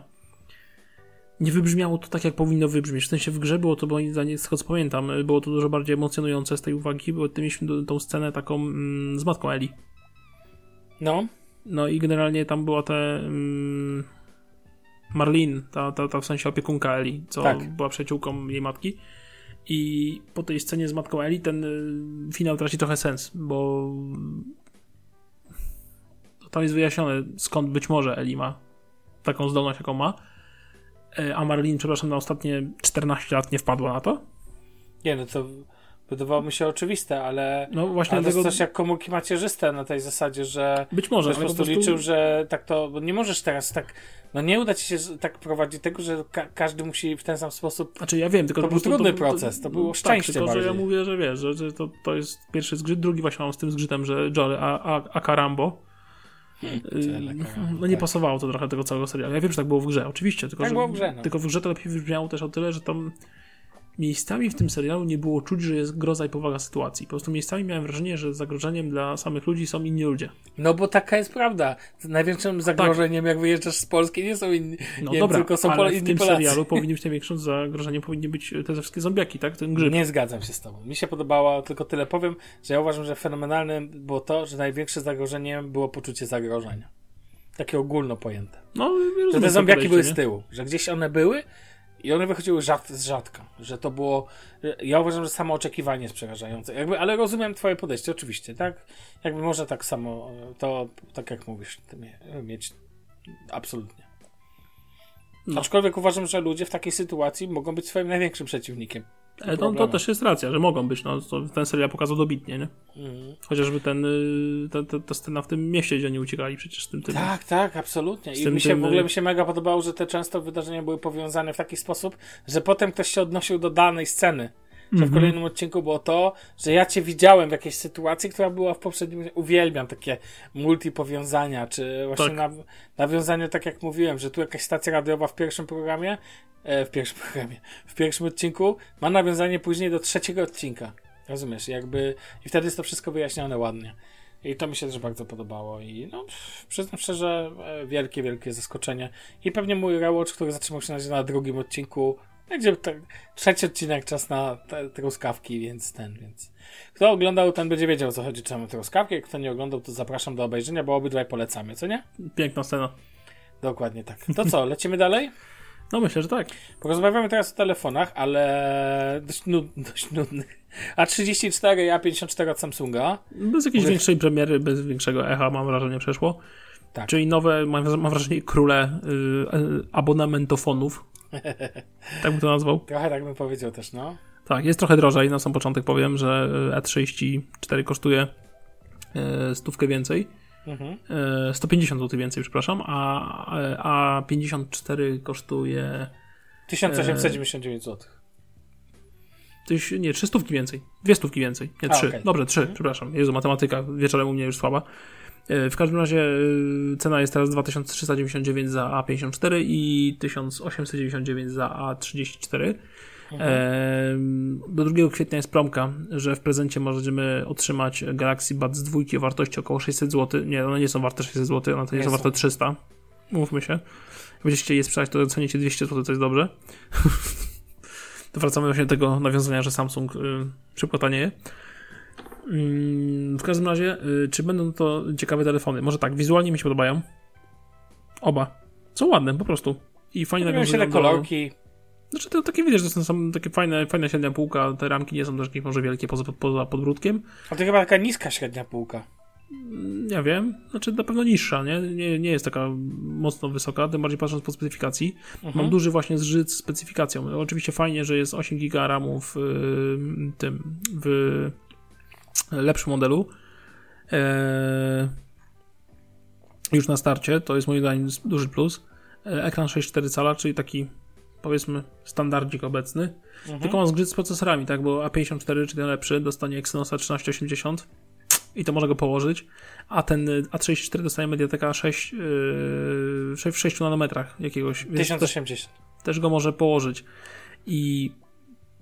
nie wybrzmiało to tak, jak powinno wybrzmieć. W sensie w grze było to, moim zdaniem, z tego co pamiętam, było to dużo bardziej emocjonujące z tej uwagi, bo ty mieliśmy tą scenę taką mm, z matką Eli. No, No i generalnie tam była te mm, Marlin, ta, ta, ta w sensie opiekunka Eli, co Tak. była przyjaciółką jej matki. I po tej scenie z matką Eli ten y, finał traci trochę sens, bo tam jest wyjaśnione skąd być może Eli ma taką zdolność, jaką ma. E, A Marlin, przepraszam, na ostatnie 14 lat nie wpadła na to. nie, no to wydawało mi się oczywiste, ale. No właśnie Ale to jest dlatego coś jak komórki macierzyste na tej zasadzie, że być może, ktoś po ale po prostu prostu liczył, że tak to. Bo nie możesz teraz tak. No nie uda ci się tak prowadzić tego, że ka- każdy musi w ten sam sposób. Znaczy ja wiem, tylko To był prostu trudny proces, to było tak, szczęście tylko, że ja bardziej. mówię, że wiesz, że, że to, to jest pierwszy zgrzyt, drugi właśnie mam z tym zgrzytem, że Jory, a, a, a Karambo Tyle, Karambo, no nie tak. pasowało to trochę tego całego serialu. Ja wiem, że tak było w grze, oczywiście, tylko, Tak że, było w grze, no. tylko w grze to lepiej wybrzmiało też o tyle, że tam miejscami w tym serialu nie było czuć, że jest groza i powaga sytuacji. Po prostu miejscami miałem wrażenie, że zagrożeniem dla samych ludzi są inni ludzie. No bo taka jest prawda. Największym zagrożeniem, jak wyjeżdżasz z Polski, nie są inni. No nie, dobra, tylko są ale Pol- w inni tym Polacy. serialu powinny być największym zagrożeniem powinny być te wszystkie zombiaki, tak? Ten grzyb. Nie zgadzam się z tobą. Mi się podobało, tylko tyle powiem, że ja uważam, że fenomenalnym było to, że największe zagrożeniem było poczucie zagrożenia. Takie ogólno pojęte. No, Że rozumiem te to zombiaki były z tyłu, że gdzieś one były i one wychodziły rzad, z rzadka. Że to było. Ja uważam, że samo oczekiwanie jest przerażające. Jakby, ale rozumiem Twoje podejście, oczywiście, tak? Jakby może tak samo, to tak jak mówisz, mieć. Absolutnie. No. Aczkolwiek uważam, że ludzie w takiej sytuacji mogą być swoim największym przeciwnikiem. Ale to, to problemu. też jest racja, że mogą być. No, to ten serial pokazał dobitnie, nie? Mhm. Chociażby ten, y, ta, ta, ta scena w tym mieście, gdzie oni uciekali przecież tym, tym. Tak, tak, absolutnie. Z I tym- mi się tym, w ogóle y- mi się mega podobało, że te często wydarzenia były powiązane w taki sposób, że potem ktoś się odnosił do danej sceny. Że w Mhm. kolejnym odcinku było to, że ja cię widziałem w jakiejś sytuacji, która była w poprzednim. Uwielbiam takie multi-powiązania, czy właśnie Tak. naw- nawiązanie, tak jak mówiłem, że tu jakaś stacja radiowa w pierwszym programie, e, w pierwszym programie, w pierwszym odcinku ma nawiązanie później do trzeciego odcinka. Rozumiesz? Jakby. I wtedy jest to wszystko wyjaśnione ładnie. I to mi się też bardzo podobało i no, przyznam szczerze, e, wielkie, wielkie zaskoczenie. I pewnie mój rewatch, który zatrzymał się na drugim odcinku, będzie te, trzeci odcinek, czas na te truskawki, więc ten, więc kto oglądał, ten będzie wiedział, o co chodzi, czemu truskawki, kto nie oglądał, to zapraszam do obejrzenia, bo obydwaj polecamy, co nie? Piękna scena. Dokładnie tak. To co, lecimy dalej? No myślę, że tak. Porozmawiamy teraz o telefonach, ale dość, nud, dość nudnych. A34 i A54 od Samsunga. Bez jakiejś Mówię- większej premiery, bez większego echa, mam wrażenie, przeszło. Tak. Czyli nowe, mam, wrażenie, króle y, y, abonamentofonów. tak bym to nazwał. Trochę tak bym powiedział też, no. Tak, jest trochę drożej. Na sam początek powiem, że e E34 kosztuje e, stówkę więcej. Mhm. E, 150 zł więcej, przepraszam, a, a 54 kosztuje 1899 zł. tyś, nie, 3 stówki więcej. Dwie stówki więcej. Nie, trzy. okej. Dobrze, trzy, przepraszam. Jezu, matematyka wieczorem u mnie już słaba. E, W każdym razie e, cena jest teraz 2399 za A54 i 1899 za A34. E, Do 2 kwietnia jest promka, że w prezencie możemy otrzymać Galaxy Buds 2 o wartości około 600 zł. Nie, one nie są warte 600 zł, one to nie Nie są warte 300. Mówmy się. Będziecie chcieli je sprzedać, to cenicie 200 zł, to jest dobrze. to wracamy właśnie do tego nawiązania, że Samsung y, szybko tanieje. Mm, w każdym razie, y, czy będą to ciekawe telefony? Może tak, wizualnie mi się podobają. Oba. Są ładne, po prostu. I fajnie Pojawiają się nawiązują do... kolorki. Znaczy to takie że to są takie fajne, fajne średnia półka, te ramki nie są też jakieś może wielkie poza, poza podbródkiem. A to chyba taka niska średnia półka. Nie wiem, znaczy na pewno niższa, nie? Nie, nie jest taka mocno wysoka, tym bardziej patrząc po specyfikacji. Mhm. Mam duży właśnie zżyt z specyfikacją. Oczywiście fajnie, że jest 8 giga RAMu w y, tym, w lepszym modelu. Eee, już na starcie, to jest moim zdaniem duży plus. E, Ekran 6,4 cala, czyli taki powiedzmy standardzik obecny. Mhm. Tylko mam zgrzyt z procesorami, tak, bo A54, czyli ten lepszy, dostanie Exynosa 1380 i to może go położyć, a ten y, A34 dostanie Mediateka 6, yy, 6 w 6 nanometrach jakiegoś, więc też, 1080. też go może położyć. I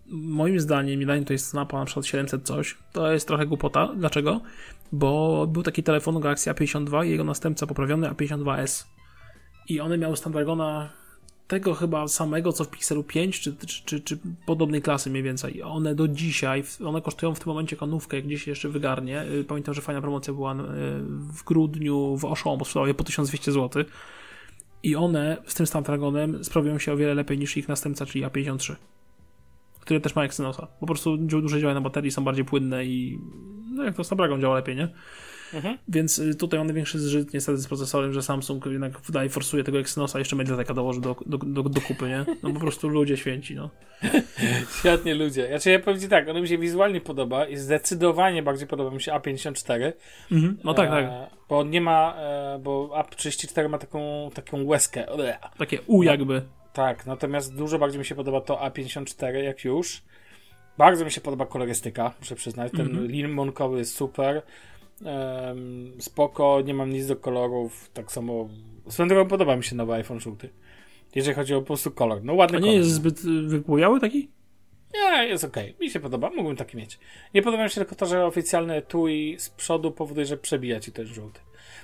moim zdaniem, nie daje to jest cena na przykład 700 coś, to jest trochę głupota. Dlaczego? Bo był taki telefon Galaxy A52 i jego następca poprawiony A52s. I one miały Snapdragona tego chyba samego, co w Pixelu 5, czy, czy, czy, czy podobnej klasy mniej więcej. One do dzisiaj, one kosztują w tym momencie kanówkę, jak gdzieś jeszcze wygarnie. Y, Pamiętam, że fajna promocja była y, w grudniu w Auchan, bo sprzedawał je po 1200 zł. I one z tym Snapdragonem sprawują się o wiele lepiej niż ich następca, czyli A53 które też ma Exynosa. Po prostu dłużej działają na baterii, są bardziej płynne i no jak to Snapdragon działa lepiej, nie? Mhm. Więc y, tutaj mamy większy zżyt niestety z procesorem, że Samsung jednak wydaje, forsuje tego Exynosa, jeszcze Mediateka dołoży do, do, do, do kupy, nie? No po prostu ludzie święci, no. Świetnie ludzie. Znaczy ja powiem ci tak, on mi się wizualnie podoba i zdecydowanie bardziej podoba mi się A54. Mhm. No tak, tak. E, bo on nie ma, e, bo A34 ma taką, taką łezkę. Takie U jakby. Tak, natomiast dużo bardziej mi się podoba to A54, jak już. Bardzo mi się podoba kolorystyka, muszę przyznać. Ten Mhm. lin monkowy jest super. Em, spoko, nie mam nic do kolorów. Tak samo. Swoją drogą podoba mi się nowy iPhone żółty. Jeżeli chodzi o po prostu kolor. No ładny A kolor. nie jest zbyt y, wypłowiały taki? Nie, jest okej. Mi się podoba, mógłbym taki mieć. Nie podoba mi się tylko to, że oficjalne TUI z przodu powoduje, że przebija ci ten żółty.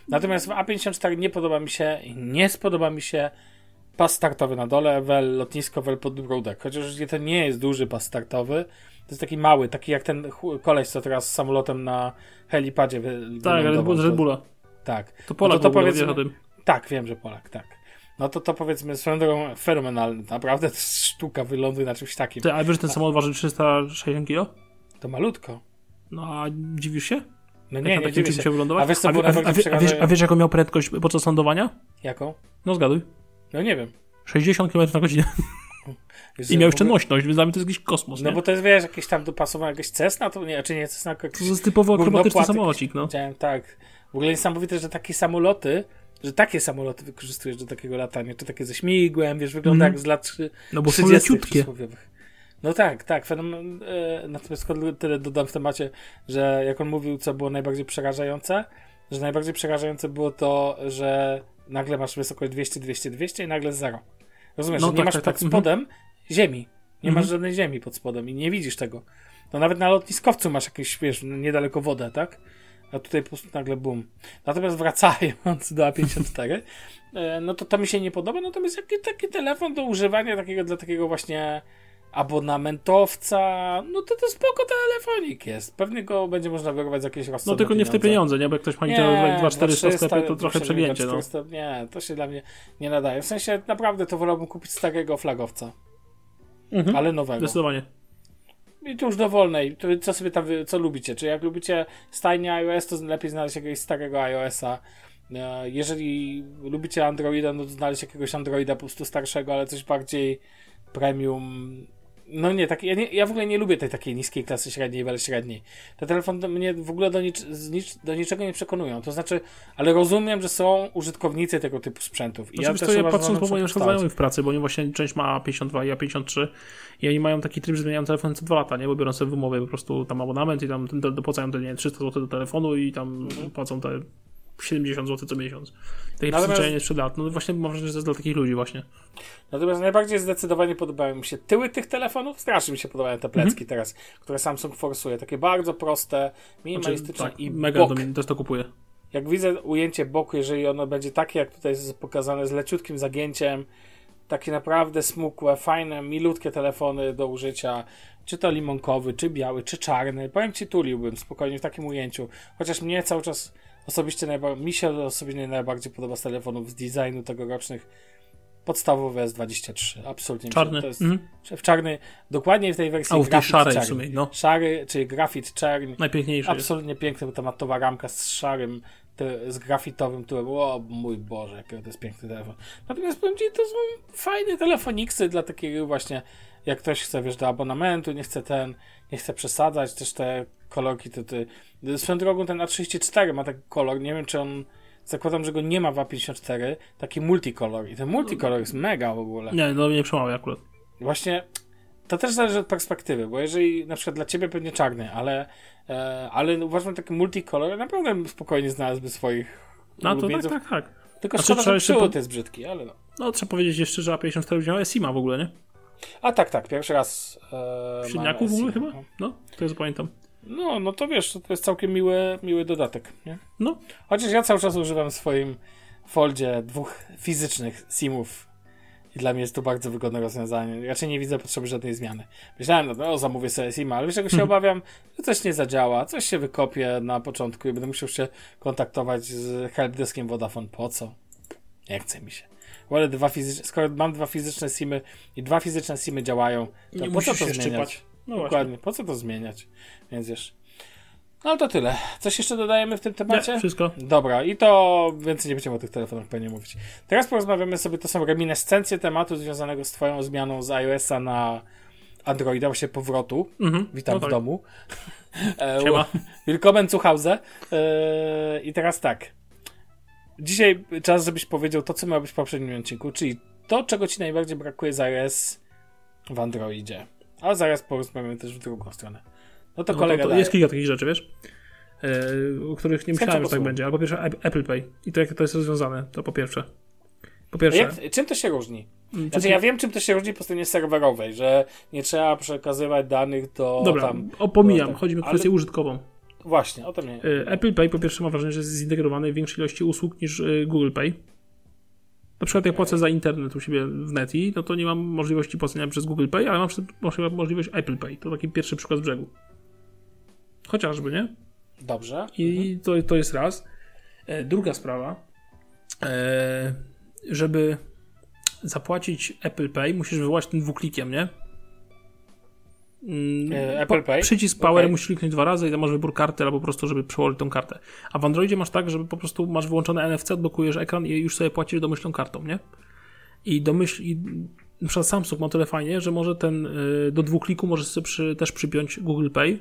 Natomiast w A54 nie podoba mi się, nie spodoba mi się pas startowy na dole, wel lotnisko, wel podbródek. Chociaż to nie jest duży pas startowy, to jest taki mały, taki jak ten koleś, co teraz z samolotem na helipadzie Tak, ale z Red Bulla. Tak. To Polak no to, to powiedzmy, tym. tak, wiem, że Polak, tak. No to to powiedzmy swoją drogą fenomenalny. Naprawdę to jest sztuka wyląduje na czymś takim. Ty, a wiesz, że ten samolot waży 360 kg? To malutko. No a dziwisz się? No nie, nie dziwię się. się wylądować? A wiesz, co a, a, wie- a, wiesz, a wiesz, jaką miał prędkość podczas lądowania? Jaką? No zgaduj. No nie wiem. 60 km na godzinę. I miał jeszcze nośność, więc dla mnie to jest jakiś kosmos, No nie? bo to jest, wiesz, jakieś tam dopasowane, jakieś Cessna, to nie, czy nie Cessna, To jest typowo akrobatyczny samolocik, no. Widziałem, tak. W ogóle niesamowite, że takie samoloty, że takie samoloty wykorzystujesz do takiego latania, czy takie ze śmigłem, wiesz, wygląda Mhm. jak z lat No bo są 30 leciutkie. przysłowiowych. No tak, tak. Fenomen, e, natomiast tyle dodam w temacie, że jak on mówił, co było najbardziej przerażające, że najbardziej przerażające było to, że nagle masz wysokość 200, 200, 200 i nagle zero. Rozumiesz, No że nie tak, masz tak, pod tak, mhm. spodem ziemi. Nie Mhm. masz żadnej ziemi pod spodem i nie widzisz tego. No nawet na lotniskowcu masz jakieś, wiesz, niedaleko wodę, tak? a tutaj po prostu nagle boom. Natomiast wracając do A54, e, no to to mi się nie podoba, natomiast jaki taki telefon do używania takiego dla takiego właśnie abonamentowca, no to to spoko telefonik jest. Pewnie go będzie można wyrobić z jakieś rozsądne No tylko nie w te pieniądze, nie? Bo jak ktoś ma nie, 2400 sklepy, to trochę przegięcie. No. Nie, to się dla mnie nie nadaje. W sensie naprawdę to wolałbym kupić starego flagowca. Mhm. Ale nowego. Zdecydowanie. I to już dowolnej. Co sobie tam, co lubicie? Czy jak lubicie stajnie iOS, to lepiej znaleźć jakiegoś starego iOS-a. E, jeżeli lubicie Androida, no to znaleźć jakiegoś Androida po prostu starszego, ale coś bardziej premium no nie, tak, ja, nie, ja w ogóle nie lubię tej takiej niskiej klasy średniej, ale średniej. Te telefony mnie w ogóle do, nic, nic, do niczego nie przekonują. To znaczy, ale rozumiem, że są użytkownicy tego typu sprzętów. I znaczy, ja też ja patrząc po moim znajomych w pracy, bo oni właśnie część ma 52 i A53 i oni mają taki tryb, że zmieniają telefon co dwa lata, nie? Bo biorą sobie w umowie po prostu tam abonament i tam dopłacają te, nie 300 zł do telefonu i tam mhm. płacą te 70 zł co miesiąc. Takie Natomiast... przyzwyczajenie sprzed lat. No właśnie mam wrażenie, że to jest dla takich ludzi właśnie. Natomiast najbardziej zdecydowanie podobają mi się tyły tych telefonów. Strasznie mi się podobają te plecki mm -hmm. teraz, które Samsung forsuje. Takie bardzo proste, minimalistyczne znaczy, tak, i mega bok. też to kupuję. Jak widzę ujęcie boku, jeżeli ono będzie takie, jak tutaj jest pokazane, z leciutkim zagięciem, takie naprawdę smukłe, fajne, milutkie telefony do użycia, czy to limonkowy, czy biały, czy czarny. Powiem Ci, tuliłbym spokojnie w takim ujęciu. Chociaż mnie cały czas Osobiście najba- mi się osobiście najbardziej podoba z telefonów z designu tegorocznych podstawowy S23. Absolutnie. Czarny. To jest mm. w czarny, dokładnie w tej wersji A, w tej szarej w sumie, no. Szary, czyli grafit czerń. Najpiękniejszy. Absolutnie jest. piękny, bo ta matowa ramka z szarym, te, z grafitowym tyłem. O mój Boże, jaki to jest piękny telefon. Natomiast powiem Ci, to są fajne telefoniksy dla takiego właśnie, jak ktoś chce, wiesz, do abonamentu, nie chce ten, nie chce przesadzać, też te kolorki, to ty. Swoją drogą ten A34 ma taki kolor, nie wiem czy on. Zakładam, że go nie ma w A54, taki multikolor. I ten multikolor jest mega w ogóle. Nie, no nie przemawia akurat. Właśnie to też zależy od perspektywy, bo jeżeli na przykład dla ciebie pewnie czarny, ale, e, ale uważam, taki multikolor naprawdę spokojnie znalazłby swoich. No to tak, tak, tak. Tylko znaczy, szkoda, że przywód po... jest brzydki, ale no. No trzeba powiedzieć jeszcze, że A54 wziął SIMA w ogóle, nie? A tak, tak, pierwszy raz. E, w Silniaku w ogóle chyba? No, to ja pamiętam. No, no to wiesz, to jest całkiem miły, miły dodatek, nie? No. Chociaż ja cały czas używam w swoim foldzie dwóch fizycznych SIMów i dla mnie jest to bardzo wygodne rozwiązanie. Raczej nie widzę potrzeby żadnej zmiany. Myślałem, no, no zamówię sobie SIMa, ale wiesz, czego się hmm. obawiam? Że coś nie zadziała, coś się wykopie na początku i będę musiał się kontaktować z helpdeskiem Vodafone. Po co? Nie chce mi się. Wolę dwa fizyczne, skoro mam dwa fizyczne SIMy i dwa fizyczne SIMy działają, to nie po co to zmieniać? Szczypać. No Dokładnie, właśnie. po co to zmieniać? Więc wiesz. No to tyle. Coś jeszcze dodajemy w tym temacie? Nie, wszystko. Dobra, i to więcej nie będziemy o tych telefonach pewnie mówić. Teraz porozmawiamy sobie, to są reminiscencje tematu związanego z twoją zmianą z iOS-a na Androida, właśnie powrotu. Mhm, Witam no tak. w domu. E, Siema. Willkommen zu Hause. E, I teraz tak. Dzisiaj czas, żebyś powiedział to, co miał być w poprzednim odcinku, czyli to, czego ci najbardziej brakuje z iOS w Androidzie. A zaraz porozmawiamy też w drugą stronę. No to no, kolega. To, to jest kilka takich rzeczy, wiesz? Yy, o których nie myślałem, że tak będzie. Albo pierwsze Apple Pay. I to jak to jest rozwiązane, to po pierwsze. Po pierwsze. Jak, czym to się różni? Mm, znaczy, ja wiem, czym to się różni po stronie serwerowej, że nie trzeba przekazywać danych do. Dobra, tam, opomijam. Do, Chodzi mi o kwestię ale... użytkową. Właśnie, o to mnie. Apple Pay po pierwsze ma wrażenie, że jest zintegrowany w większej ilości usług niż Google Pay. Na przykład jak płacę za internet u siebie w Neti, no to nie mam możliwości płacenia przez Google Pay, ale mam możliwość Apple Pay. To taki pierwszy przykład z brzegu. Chociażby, nie? Dobrze. I mhm. to, to jest raz. E, druga sprawa. E, żeby zapłacić Apple Pay, musisz wywołać tym dwuklikiem, nie? Mm, e, Apple Pay? Przycisk Power okay. musisz kliknąć dwa razy i tam masz wybór karty albo po prostu, żeby przełożyć tą kartę. A w Androidzie masz tak, żeby po prostu masz wyłączone NFC, odblokujesz ekran i już sobie płacisz domyślną kartą, nie? I domyśl... I na przykład Samsung ma tyle fajnie, że może ten y, do dwóch kliku możesz sobie przy, też przypiąć Google Pay.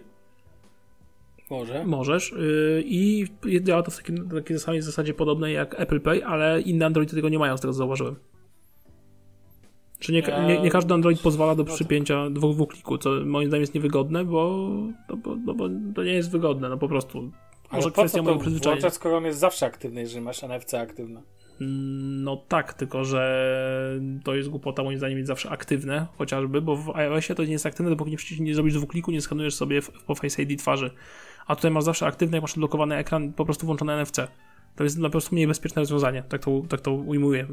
Może. Możesz. Y, I działa to w takiej, takiej zasadzie podobnej jak Apple Pay, ale inne Androidy tego nie mają, z tego co zauważyłem. Czy nie, nie, nie, każdy Android pozwala do no przypięcia dwóch, dwóch kliku, co moim zdaniem jest niewygodne, bo, no bo, no bo to nie jest wygodne, no po prostu. Może Ale kwestia mojego przyzwyczajenia. skoro on jest zawsze aktywny, jeżeli masz NFC aktywne. Mm, no tak, tylko że to jest głupota moim zdaniem mieć zawsze aktywne, chociażby, bo w iOSie to nie jest aktywne, dopóki nie, nie zrobisz dwukliku, nie skanujesz sobie po Face ID twarzy. A tutaj masz zawsze aktywne, jak masz odblokowany ekran, po prostu włączone NFC. To jest po prostu mniej bezpieczne rozwiązanie, tak to, tak to ujmuję.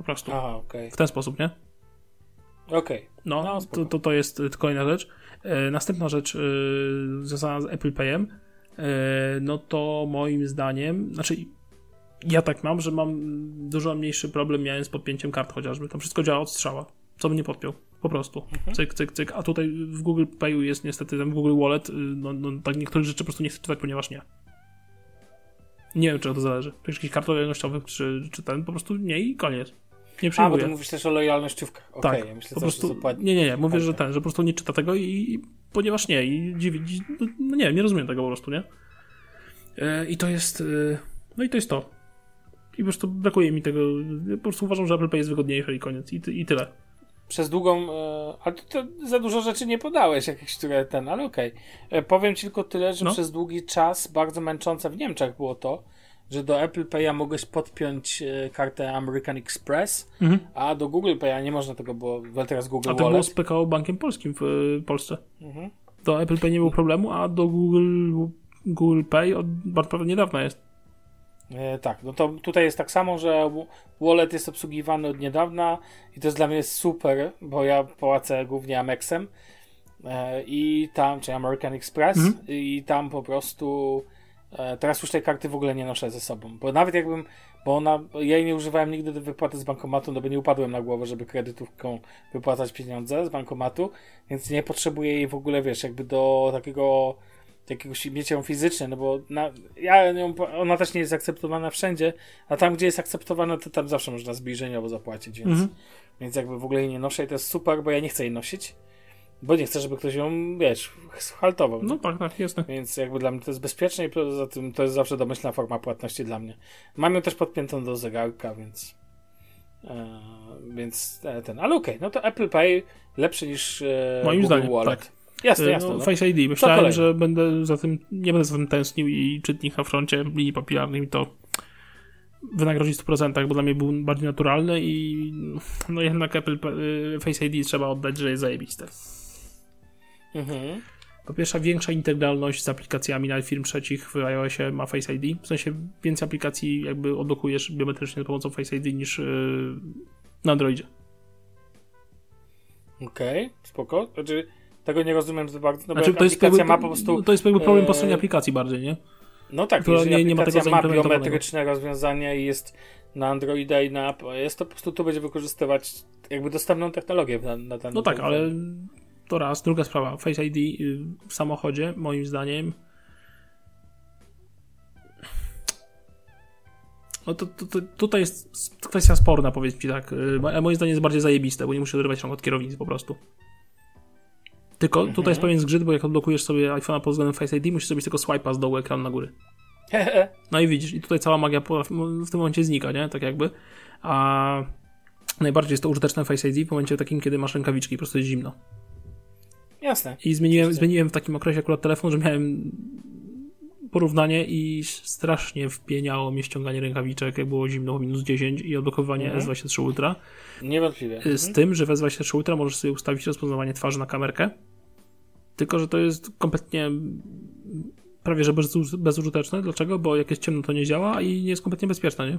Po prostu. Aha, okay. W ten sposób, nie? Okej. Okay. No, no to, to, to jest kolejna rzecz. E, następna rzecz e, związana z Apple Payem, e, no to moim zdaniem, znaczy ja tak mam, że mam dużo mniejszy problem miałem z podpięciem kart chociażby. Tam wszystko działa od strzała. Co by nie podpiął. Po prostu. Mhm. Cyk, cyk, cyk. A tutaj w Google Payu jest niestety ten Google Wallet. Y, no, no tak niektórych rzeczy po prostu nie chcę czytać, ponieważ nie. Nie wiem, czy to zależy. Czy jakichś kart lojalnościowych, czy, czy ten, po prostu nie i koniec. Nie przyjmuję. A, bo ty mówisz też o lojalnościówkach. Okay, tak, ja myślę, po prostu, nie, nie, nie. Mówię, okay. że ten, że po prostu nie czyta tego i, i ponieważ nie. I dziwi, no, no nie nie rozumiem tego po prostu, nie? E, I to jest, e, no i to jest to. I po prostu brakuje mi tego. Po prostu uważam, że Apple Pay jest wygodniejsze i koniec. I, i tyle. Przez długą. E, ale to, za dużo rzeczy nie podałeś, jakieś, które ten, ale okej. Okay. E, powiem ci tylko tyle, że no. przez długi czas bardzo męczące w Niemczech było to, że do Apple Pay'a mogłeś podpiąć e, kartę American Express, mhm. a do Google Pay'a nie można tego było, teraz Google A to było z PKO Bankiem Polskim w y, Polsce. Mhm. Do Apple Pay nie było problemu, a do Google, Google Pay od bardzo niedawna jest. E, tak, no to tutaj jest tak samo, że wallet jest obsługiwany od niedawna i to jest dla mnie super, bo ja płacę głównie Amexem e, i tam, czy American Express mhm. i tam po prostu e, teraz już tej karty w ogóle nie noszę ze sobą, bo nawet jakbym, bo ona, ja jej nie używałem nigdy do wypłaty z bankomatu, no bo nie upadłem na głowę, żeby kredytówką wypłacać pieniądze z bankomatu, więc nie potrzebuję jej w ogóle, wiesz, jakby do takiego jakiegoś mieć ją fizycznie, no bo na, ja ją, ona też nie jest akceptowana wszędzie, a tam, gdzie jest akceptowana, to tam zawsze można zbliżeniowo zapłacić, więc, mhm. więc jakby w ogóle jej nie noszę i to jest super, bo ja nie chcę jej nosić, bo nie chcę, żeby ktoś ją, wiesz, haltował. No tak, tak, jest. Więc jakby dla mnie to jest bezpieczne i poza tym to jest zawsze domyślna forma płatności dla mnie. Mam ją też podpiętą do zegarka, więc e, więc e, ten, ale okej, okay, no to Apple Pay lepszy niż e, Moim Google zdaniem, Wallet. Tak. Jasne, e, jasne. No, no. Face ID. Myślałem, że będę za tym, nie będę za tym tęsknił i czytnik na froncie linii papilarnej to wynagrodzić w 100%, bo dla mnie był bardziej naturalny i no jednak Apple e, Face ID trzeba oddać, że jest zajebiste. Mhm. Po pierwsze, większa integralność z aplikacjami nawet firm trzecich w iOSie ma Face ID. W sensie więcej aplikacji jakby odblokujesz biometrycznie za pomocą Face ID niż yy, na Androidzie. Okej, okay, spoko. Znaczy, tego nie rozumiem za bardzo, no znaczy, to jest jakby, ma po prostu... To jest jakby problem po stronie e, aplikacji bardziej, nie? No tak, jeżeli nie, nie ma, tego ma biometryczne rozwiązanie i jest na Androida i na jest to po prostu to będzie wykorzystywać jakby dostępną technologię na, na ten No tak, ale to raz. Druga sprawa, Face ID y, w samochodzie, moim zdaniem no to, to, to, tutaj jest kwestia sporna, powiedzmy tak. Y, moim zdaniem jest bardziej zajebiste, bo nie muszę odrywać rąk od kierownicy po prostu. Tylko mhm. tutaj jest pewien zgrzyt, bo jak odblokujesz sobie iPhone'a pod względem Face ID, musisz zrobić tylko swipe'a z dołu ekranu na góry. No i widzisz, i tutaj cała magia w tym momencie znika, nie? Tak jakby. A najbardziej jest to użyteczne Face ID w momencie takim, kiedy masz rękawiczki, po prostu jest zimno. Jasne. I zmieniłem, zmieniłem w takim okresie akurat telefon, że miałem porównanie i strasznie wpieniało mi ściąganie rękawiczek, jak było zimno, minus 10 i odblokowywanie mhm. S23 Ultra. Niewątpliwie. Z mhm. tym, że w S23 Ultra możesz sobie ustawić rozpoznawanie twarzy na kamerkę tylko, że to jest kompletnie prawie że bez, bezużyteczne. Dlaczego? Bo jak jest ciemno, to nie działa i nie jest kompletnie bezpieczne, nie?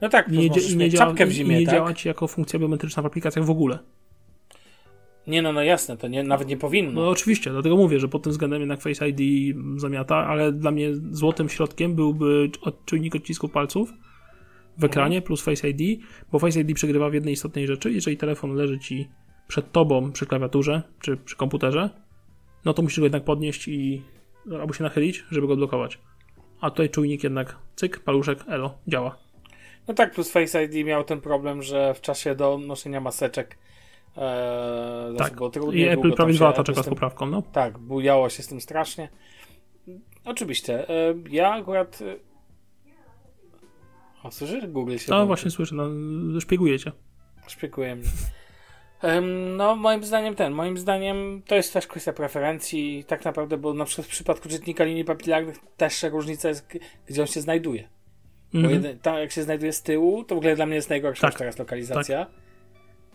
No tak, nie, nie, nie, działa, w zimie, nie tak? działa ci jako funkcja biometryczna w aplikacjach w ogóle. Nie, no, no jasne, to nie, nawet nie powinno. No oczywiście, dlatego mówię, że pod tym względem jednak Face ID zamiata, ale dla mnie złotym środkiem byłby czujnik odcisków palców w ekranie mhm. plus Face ID, bo Face ID przegrywa w jednej istotnej rzeczy. Jeżeli telefon leży ci przed tobą przy klawiaturze czy przy komputerze, no to musisz go jednak podnieść i albo się nachylić, żeby go odblokować. A tutaj czujnik jednak cyk, paluszek, elo, działa. No tak, plus Face ID miał ten problem, że w czasie do noszenia maseczek e, tak. było trudniej. I Apple prawie dwa lata czeka z poprawką, no. Tak, bujało się z tym strasznie. Oczywiście. E, ja akurat... E, o, słyszysz? Google się... No właśnie słyszę, no, szpiegujecie. Szpieguje mnie. No, moim zdaniem ten, moim zdaniem to jest też kwestia preferencji, tak naprawdę, bo na przykład w przypadku czytnika linii papilarnych też różnica jest, gdzie on się znajduje. Bo Mhm. jeden, ta jak się znajduje z tyłu, to w ogóle dla mnie jest najgorsza Tak. teraz lokalizacja.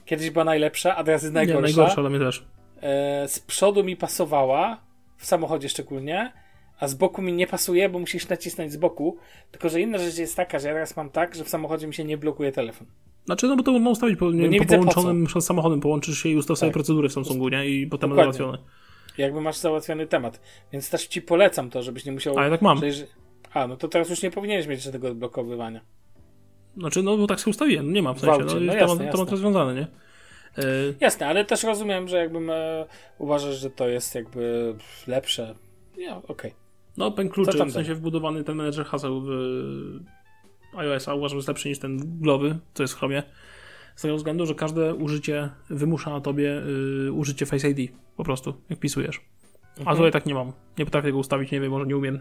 Kiedyś była najlepsza, a teraz jest Nie, najgorsza. najgorsza dla mnie też. E, z przodu mi pasowała, w samochodzie szczególnie, a z boku mi nie pasuje, bo musisz nacisnąć z boku. Tylko, że inna rzecz jest taka, że ja teraz mam tak, że w samochodzie mi się nie blokuje telefon. Znaczy, no bo to można ustawić po, nie, nie po po połączonym przed samochodem, połączysz się i ustaw sobie Tak. procedury w Samsungu, nie? I potem Dokładnie. załatwione. Jakby masz załatwiony temat. Więc też ci polecam to, żebyś nie musiał... A ja tak mam. A, no to teraz już nie powinieneś mieć żadnego odblokowywania. Znaczy, no bo tak sobie ustawiłem, no nie mam w sensie, Gwałcie, no, no jest jasne, temat, jasne. temat rozwiązany, nie? E, Jasne, ale też rozumiem, że jakbym e, uważasz, że to jest jakby lepsze. Ja, okej. No, pęk Co kluczy, tam w sensie wbudowany ten menedżer haseł w iOS-a uważam, że jest lepszy niż ten Google'owy, co jest w Chromie. Z tego względu, że każde użycie wymusza na tobie y, użycie Face ID, po prostu, jak pisujesz. A Mhm. tutaj tak nie mam. Nie potrafię go ustawić, nie wiem, może nie umiem.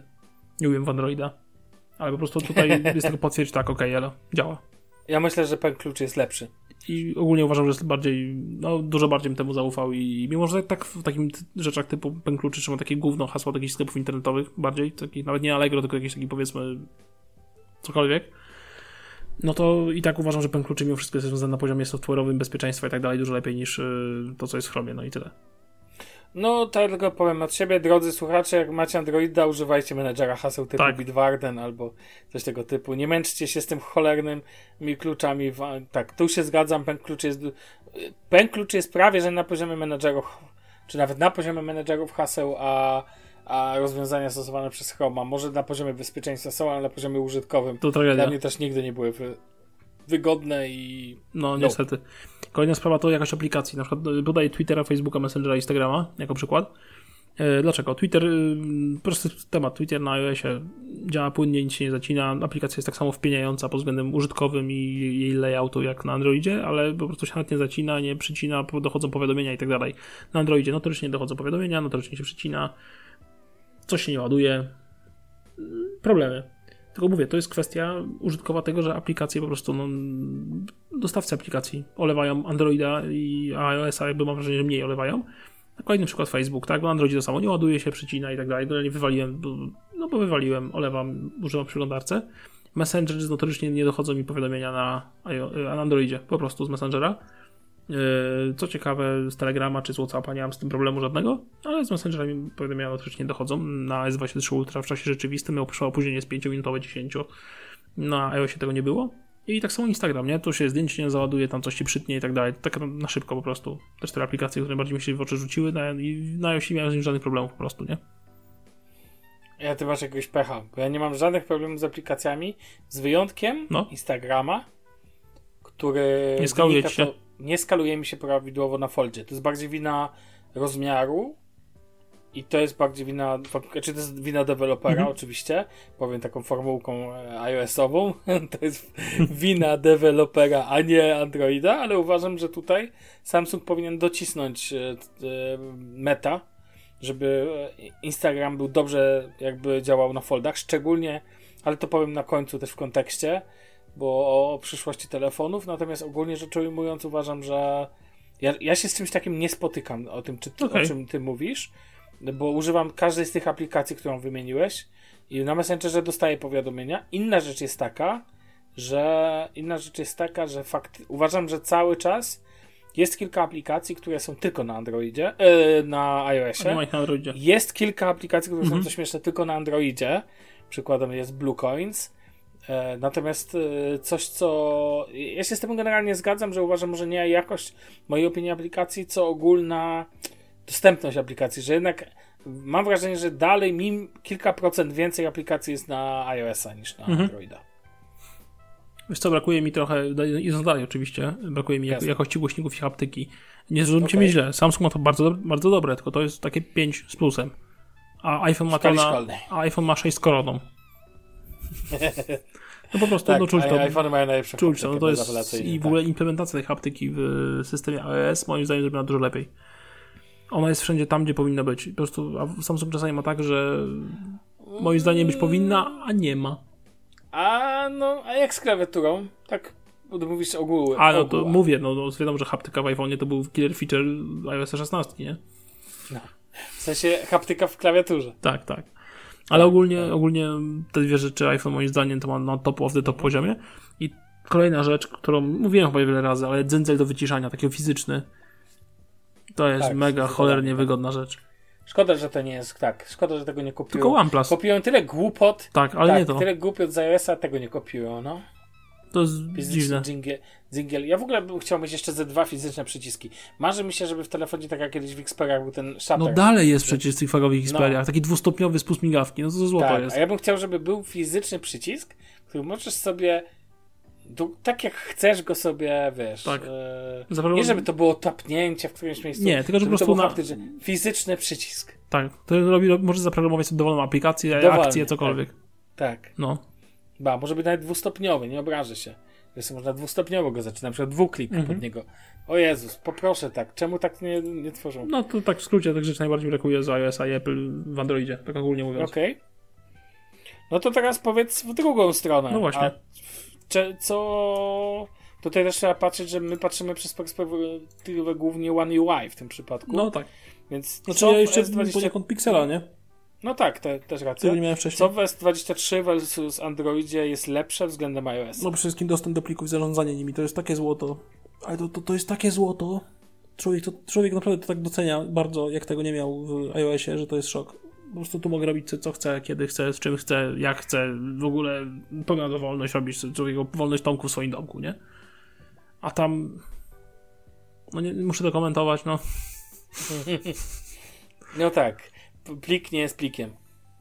Nie umiem w Androida. Ale po prostu tutaj jest tylko potwierdź, tak, okej, okay, działa. Ja myślę, że pen klucz jest lepszy. I ogólnie uważam, że jest bardziej, no dużo bardziej bym temu zaufał i mimo, że tak w takim t- rzeczach typu pen kluczy, czy ma takie gówno hasła do jakichś sklepów internetowych bardziej, takich nawet nie Allegro, tylko jakiś taki powiedzmy cokolwiek, no to i tak uważam, że pen kluczy mimo wszystko jest związane na poziomie software'owym, bezpieczeństwa i tak dalej dużo lepiej niż y, to, co jest w Chromie, no i tyle. No, to ja tylko powiem od siebie, drodzy słuchacze, jak macie Androida, używajcie menedżera haseł typu Tak. Bitwarden albo coś tego typu. Nie męczcie się z tym cholernymi kluczami. w- Tak, tu się zgadzam, pen klucz jest, pen klucz jest prawie, że na poziomie menedżerów, czy nawet na poziomie menedżerów haseł, a, a rozwiązania stosowane przez Chroma, może na poziomie bezpieczeństwa są, ale na poziomie użytkowym To dla tragedia. mnie też nigdy nie były wy, wygodne i No, niestety. Kolejna sprawa to jakaś aplikacji, na przykład y, podaję Twittera, Facebooka, Messengera, Instagrama jako przykład. E, Dlaczego? Twitter, y, prosty temat, Twitter na iOSie działa płynnie, nic się nie zacina, aplikacja jest tak samo wpieniająca pod względem użytkowym i jej layoutu jak na Androidzie, ale po prostu się nawet nie zacina, nie przycina, dochodzą powiadomienia i tak dalej. Na Androidzie notorycznie dochodzą powiadomienia, notorycznie się przycina, coś się nie ładuje, Mm, problemy. Tylko mówię, to jest kwestia użytkowa tego, że aplikacje po prostu, no, dostawcy aplikacji olewają Androida i iOS-a, jakby mam wrażenie, że mniej olewają. A Kolejny przykład Facebook, tak? Bo na Androidzie to samo nie ładuje się, przycina i tak dalej. No nie wywaliłem, no bo wywaliłem, olewam, używam przeglądarce. Messenger notorycznie nie dochodzą mi powiadomienia na, na Androidzie, po prostu z Messengera. Yy, Co ciekawe, z Telegrama czy z Whatsappa nie mam z tym problemu żadnego, ale z Messengera mi powiadomienia notorycznie dochodzą. Na S23 Ultra w czasie rzeczywistym miał przyszło opóźnienie z 5-minutowe 10. Na iOSie tego nie było. I tak samo Instagram, nie? Tu się zdjęcie nie załaduje, tam coś ci przytnie i tak dalej. Tak na szybko po prostu. Te cztery aplikacje, które bardziej mi się w oczy rzuciły na, i na iOSie miałem z nim żadnych problemów po prostu, nie? Ja ty masz jakiegoś pecha, bo ja nie mam żadnych problemów z aplikacjami, z wyjątkiem No. Instagrama, który Nie się. To, nie skaluje mi się prawidłowo na foldzie. To jest bardziej wina rozmiaru i to jest bardziej wina, czy to jest wina dewelopera Mhm. oczywiście, powiem taką formułką e, iOS-ową, to jest wina dewelopera, a nie Androida, ale uważam, że tutaj Samsung powinien docisnąć e, e, meta, żeby Instagram był dobrze jakby działał na foldach, szczególnie, ale to powiem na końcu też w kontekście, bo o, przyszłości telefonów, natomiast ogólnie rzecz ujmując uważam, że ja, ja się z czymś takim nie spotykam, o tym, czy Okej. o czym ty mówisz, bo używam każdej z tych aplikacji, którą wymieniłeś i na Messengerze dostaję powiadomienia. Inna rzecz jest taka, że inna rzecz jest taka, że fakt, uważam, że cały czas jest kilka aplikacji, które są tylko na Androidzie, e, na nie iOSie. ich na Androidzie. Jest kilka aplikacji, które Mhm. są, co śmieszne, tylko na Androidzie. Przykładem jest Bluecoins. E, natomiast e, coś, co. Ja się z tym generalnie zgadzam, że uważam, że nie jakość mojej opinii aplikacji, co ogólna dostępność aplikacji, że jednak mam wrażenie, że dalej mi kilka procent więcej aplikacji jest na iOS-a niż na Mhm. Androida. Wiesz co, brakuje mi trochę, idąc dalej oczywiście, brakuje mi Jasne. jakości głośników i haptyki. Nie zrozumcie Okej. mnie źle, Samsung ma to bardzo, bardzo dobre, tylko to jest takie 5 z plusem. A iPhone ma to na, a iPhone ma 6 z koroną. No po prostu, Tak, no czuć to. iPhony mają najlepsze Czuć to, no to jest i w tak. ogóle implementacja tej haptyki w systemie iOS moim zdaniem zrobiona dużo lepiej. Ona jest wszędzie tam, gdzie powinna być. Po prostu a Samsung czasami ma tak, że moim zdaniem być powinna, a nie ma. A no, a jak z klawiaturą? Tak, mówisz ogóły. A no to ogóła. mówię, no, no wiadomo, że haptyka w iPhone'ie to był killer feature iOS 16, nie? W sensie haptyka w klawiaturze. Tak, tak. Ale ogólnie, ogólnie te dwie rzeczy iPhone moim zdaniem to ma na top of the top poziomie. I kolejna rzecz, którą mówiłem chyba wiele razy, ale dzędzel do wyciszania, taki fizyczny. To jest Tak, mega cholernie tak. wygodna rzecz. Szkoda, że to nie jest tak. Szkoda, że tego nie kopiują. Tylko OnePlus. Kopiują tyle głupot. Tak, ale tak, nie to. Tyle głupot z iOS-a tego nie kopiują, no. To jest dziwne. dżingiel, dżingiel. Ja w ogóle bym chciał mieć jeszcze ze dwa fizyczne przyciski. Marzy mi się, żeby w telefonie, tak jak kiedyś w Xperiach był ten shutter. No dalej jest przecież w tych fagowych No. Xperiach. Taki dwustopniowy spust migawki. No to złoto tak, jest. a ja bym chciał, żeby był fizyczny przycisk, który możesz sobie tak jak chcesz go sobie, wiesz, Tak. e, nie żeby to było tapnięcie w którymś miejscu. Nie, tylko że po żeby prostu na- fizyczny przycisk. Tak. To robi, możesz zaprogramować sobie dowolną aplikację, Dowolnie, akcję, cokolwiek. Tak. No. Ba, może być nawet dwustopniowy, nie obrażę się. Wiesz, można dwustopniowo go zacząć, na przykład dwuklik Mhm. pod niego. O Jezus, poproszę tak. Czemu tak nie, nie tworzą? No to tak w skrócie tych rzeczy najbardziej brakuje z iOS i Apple w Androidzie, tak ogólnie mówiąc. Okej. No to teraz powiedz w drugą stronę. No właśnie. A cze, co... Tutaj też trzeba patrzeć, że my patrzymy przez perspektywę głównie One UI w tym przypadku. No tak. Więc Znaczy co ja jeszcze S20... poniekąd Pixela, nie? No tak, te, też Tego racja. nie miałem wcześniej. Co w S23 versus Androidzie jest lepsze względem iOS? No przede wszystkim dostęp do plików, zarządzanie nimi, to jest takie złoto. Ale to, to, to jest takie złoto. Człowiek, to, człowiek naprawdę to tak docenia bardzo, jak tego nie miał w iOSie, że to jest szok. Po prostu tu mogę robić co- co chcę, kiedy chcę, z czym chcę, jak chcę. W ogóle pełna dowolność robić człowieku wolność Tomku w swoim domku, nie? A tam... No nie, muszę to komentować, no. No tak. Plik nie jest plikiem.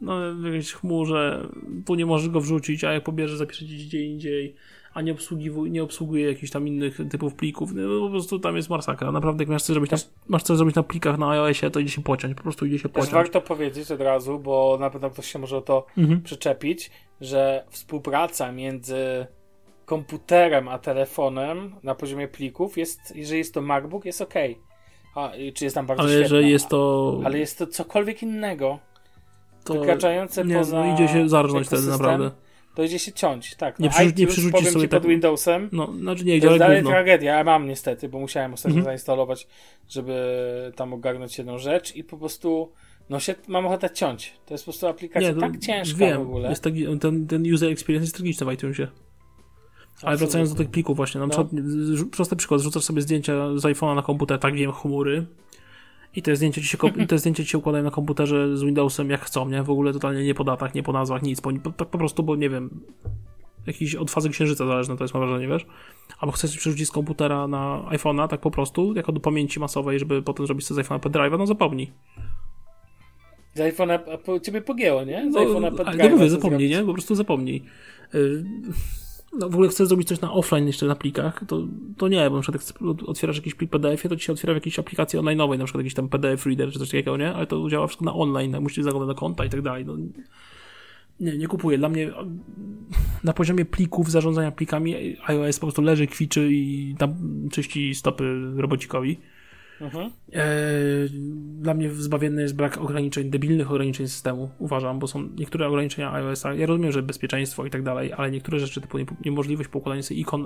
no, w jakiejś chmurze, tu nie możesz go wrzucić, a jak pobierzesz, zapiszesz gdzieś gdzie indziej, a nie, obsługiwuj, nie obsługuje jakichś tam innych typów plików, no, po prostu tam jest masakra. Naprawdę, jak masz coś zrobić na, masz coś zrobić na plikach na iOSie, to idzie się pociąć, po prostu idzie się Też pociąć. warto powiedzieć od razu, bo na pewno ktoś się może o to Mhm. przyczepić, że współpraca między komputerem a telefonem na poziomie plików jest, jeżeli jest to MacBook, jest ok. A, czy jest tam bardzo Ale świetna. że jest to... Ale jest to cokolwiek innego, to wykraczające nie, poza no, idzie się zarżnąć wtedy, naprawdę. to idzie się ciąć. Tak, Nie no, nie przerzucisz powiem sobie ci pod tak- Windowsem, No, znaczy nie, to jest dalej gówno. tragedia. Ja mam niestety, bo musiałem ostatnio Mhm. zainstalować, żeby tam ogarnąć jedną rzecz i po prostu no się mam ochotę ciąć. To jest po prostu aplikacja to tak ciężka wiem, w ogóle. Jest taki, ten, ten user experience jest tragiczny w iTunesie. Ale wracając do tych plików właśnie, na No. z- prosty przykład, rzucasz sobie zdjęcia z iPhone'a na komputer, tak wiem, chmury i te zdjęcia ci się, te zdjęcia ci się układają na komputerze z Windowsem jak chcą, nie? W ogóle totalnie nie po datach, nie po nazwach, nic, po, po, po prostu, bo nie wiem, jakiś od fazy księżyca zależne to jest, mam wrażenie, wiesz? Albo chcesz przerzucić z komputera na iPhone'a, tak po prostu, jako do pamięci masowej, żeby potem zrobić sobie z iPhone'a pendrive'a, no zapomnij. Z iPhone'a, ciebie pogięło, nie? Z No, iPhone'a pod ale drive'a nie mówię, zapomnij, nie? Po prostu zapomnij. Y, No, w ogóle chcesz zrobić coś na offline jeszcze na plikach, to, to nie, bo na przykład jak otwierasz jakiś plik PDF, to ci się otwiera w jakiejś aplikacji online'owej, na przykład jakiś tam PDF reader czy coś takiego, nie? Ale to działa wszystko na online, musisz zaglądać do konta i tak dalej. No, nie, nie kupuję. Dla mnie na poziomie plików, zarządzania plikami iOS po prostu leży, kwiczy i tam czyści stopy robocikowi. Mhm. Eee, Dla mnie zbawienny jest brak ograniczeń, debilnych ograniczeń systemu, uważam, bo są niektóre ograniczenia iOS-a. Ja rozumiem, że bezpieczeństwo i tak dalej, ale niektóre rzeczy typu nie- niemożliwość poukładania sobie ikon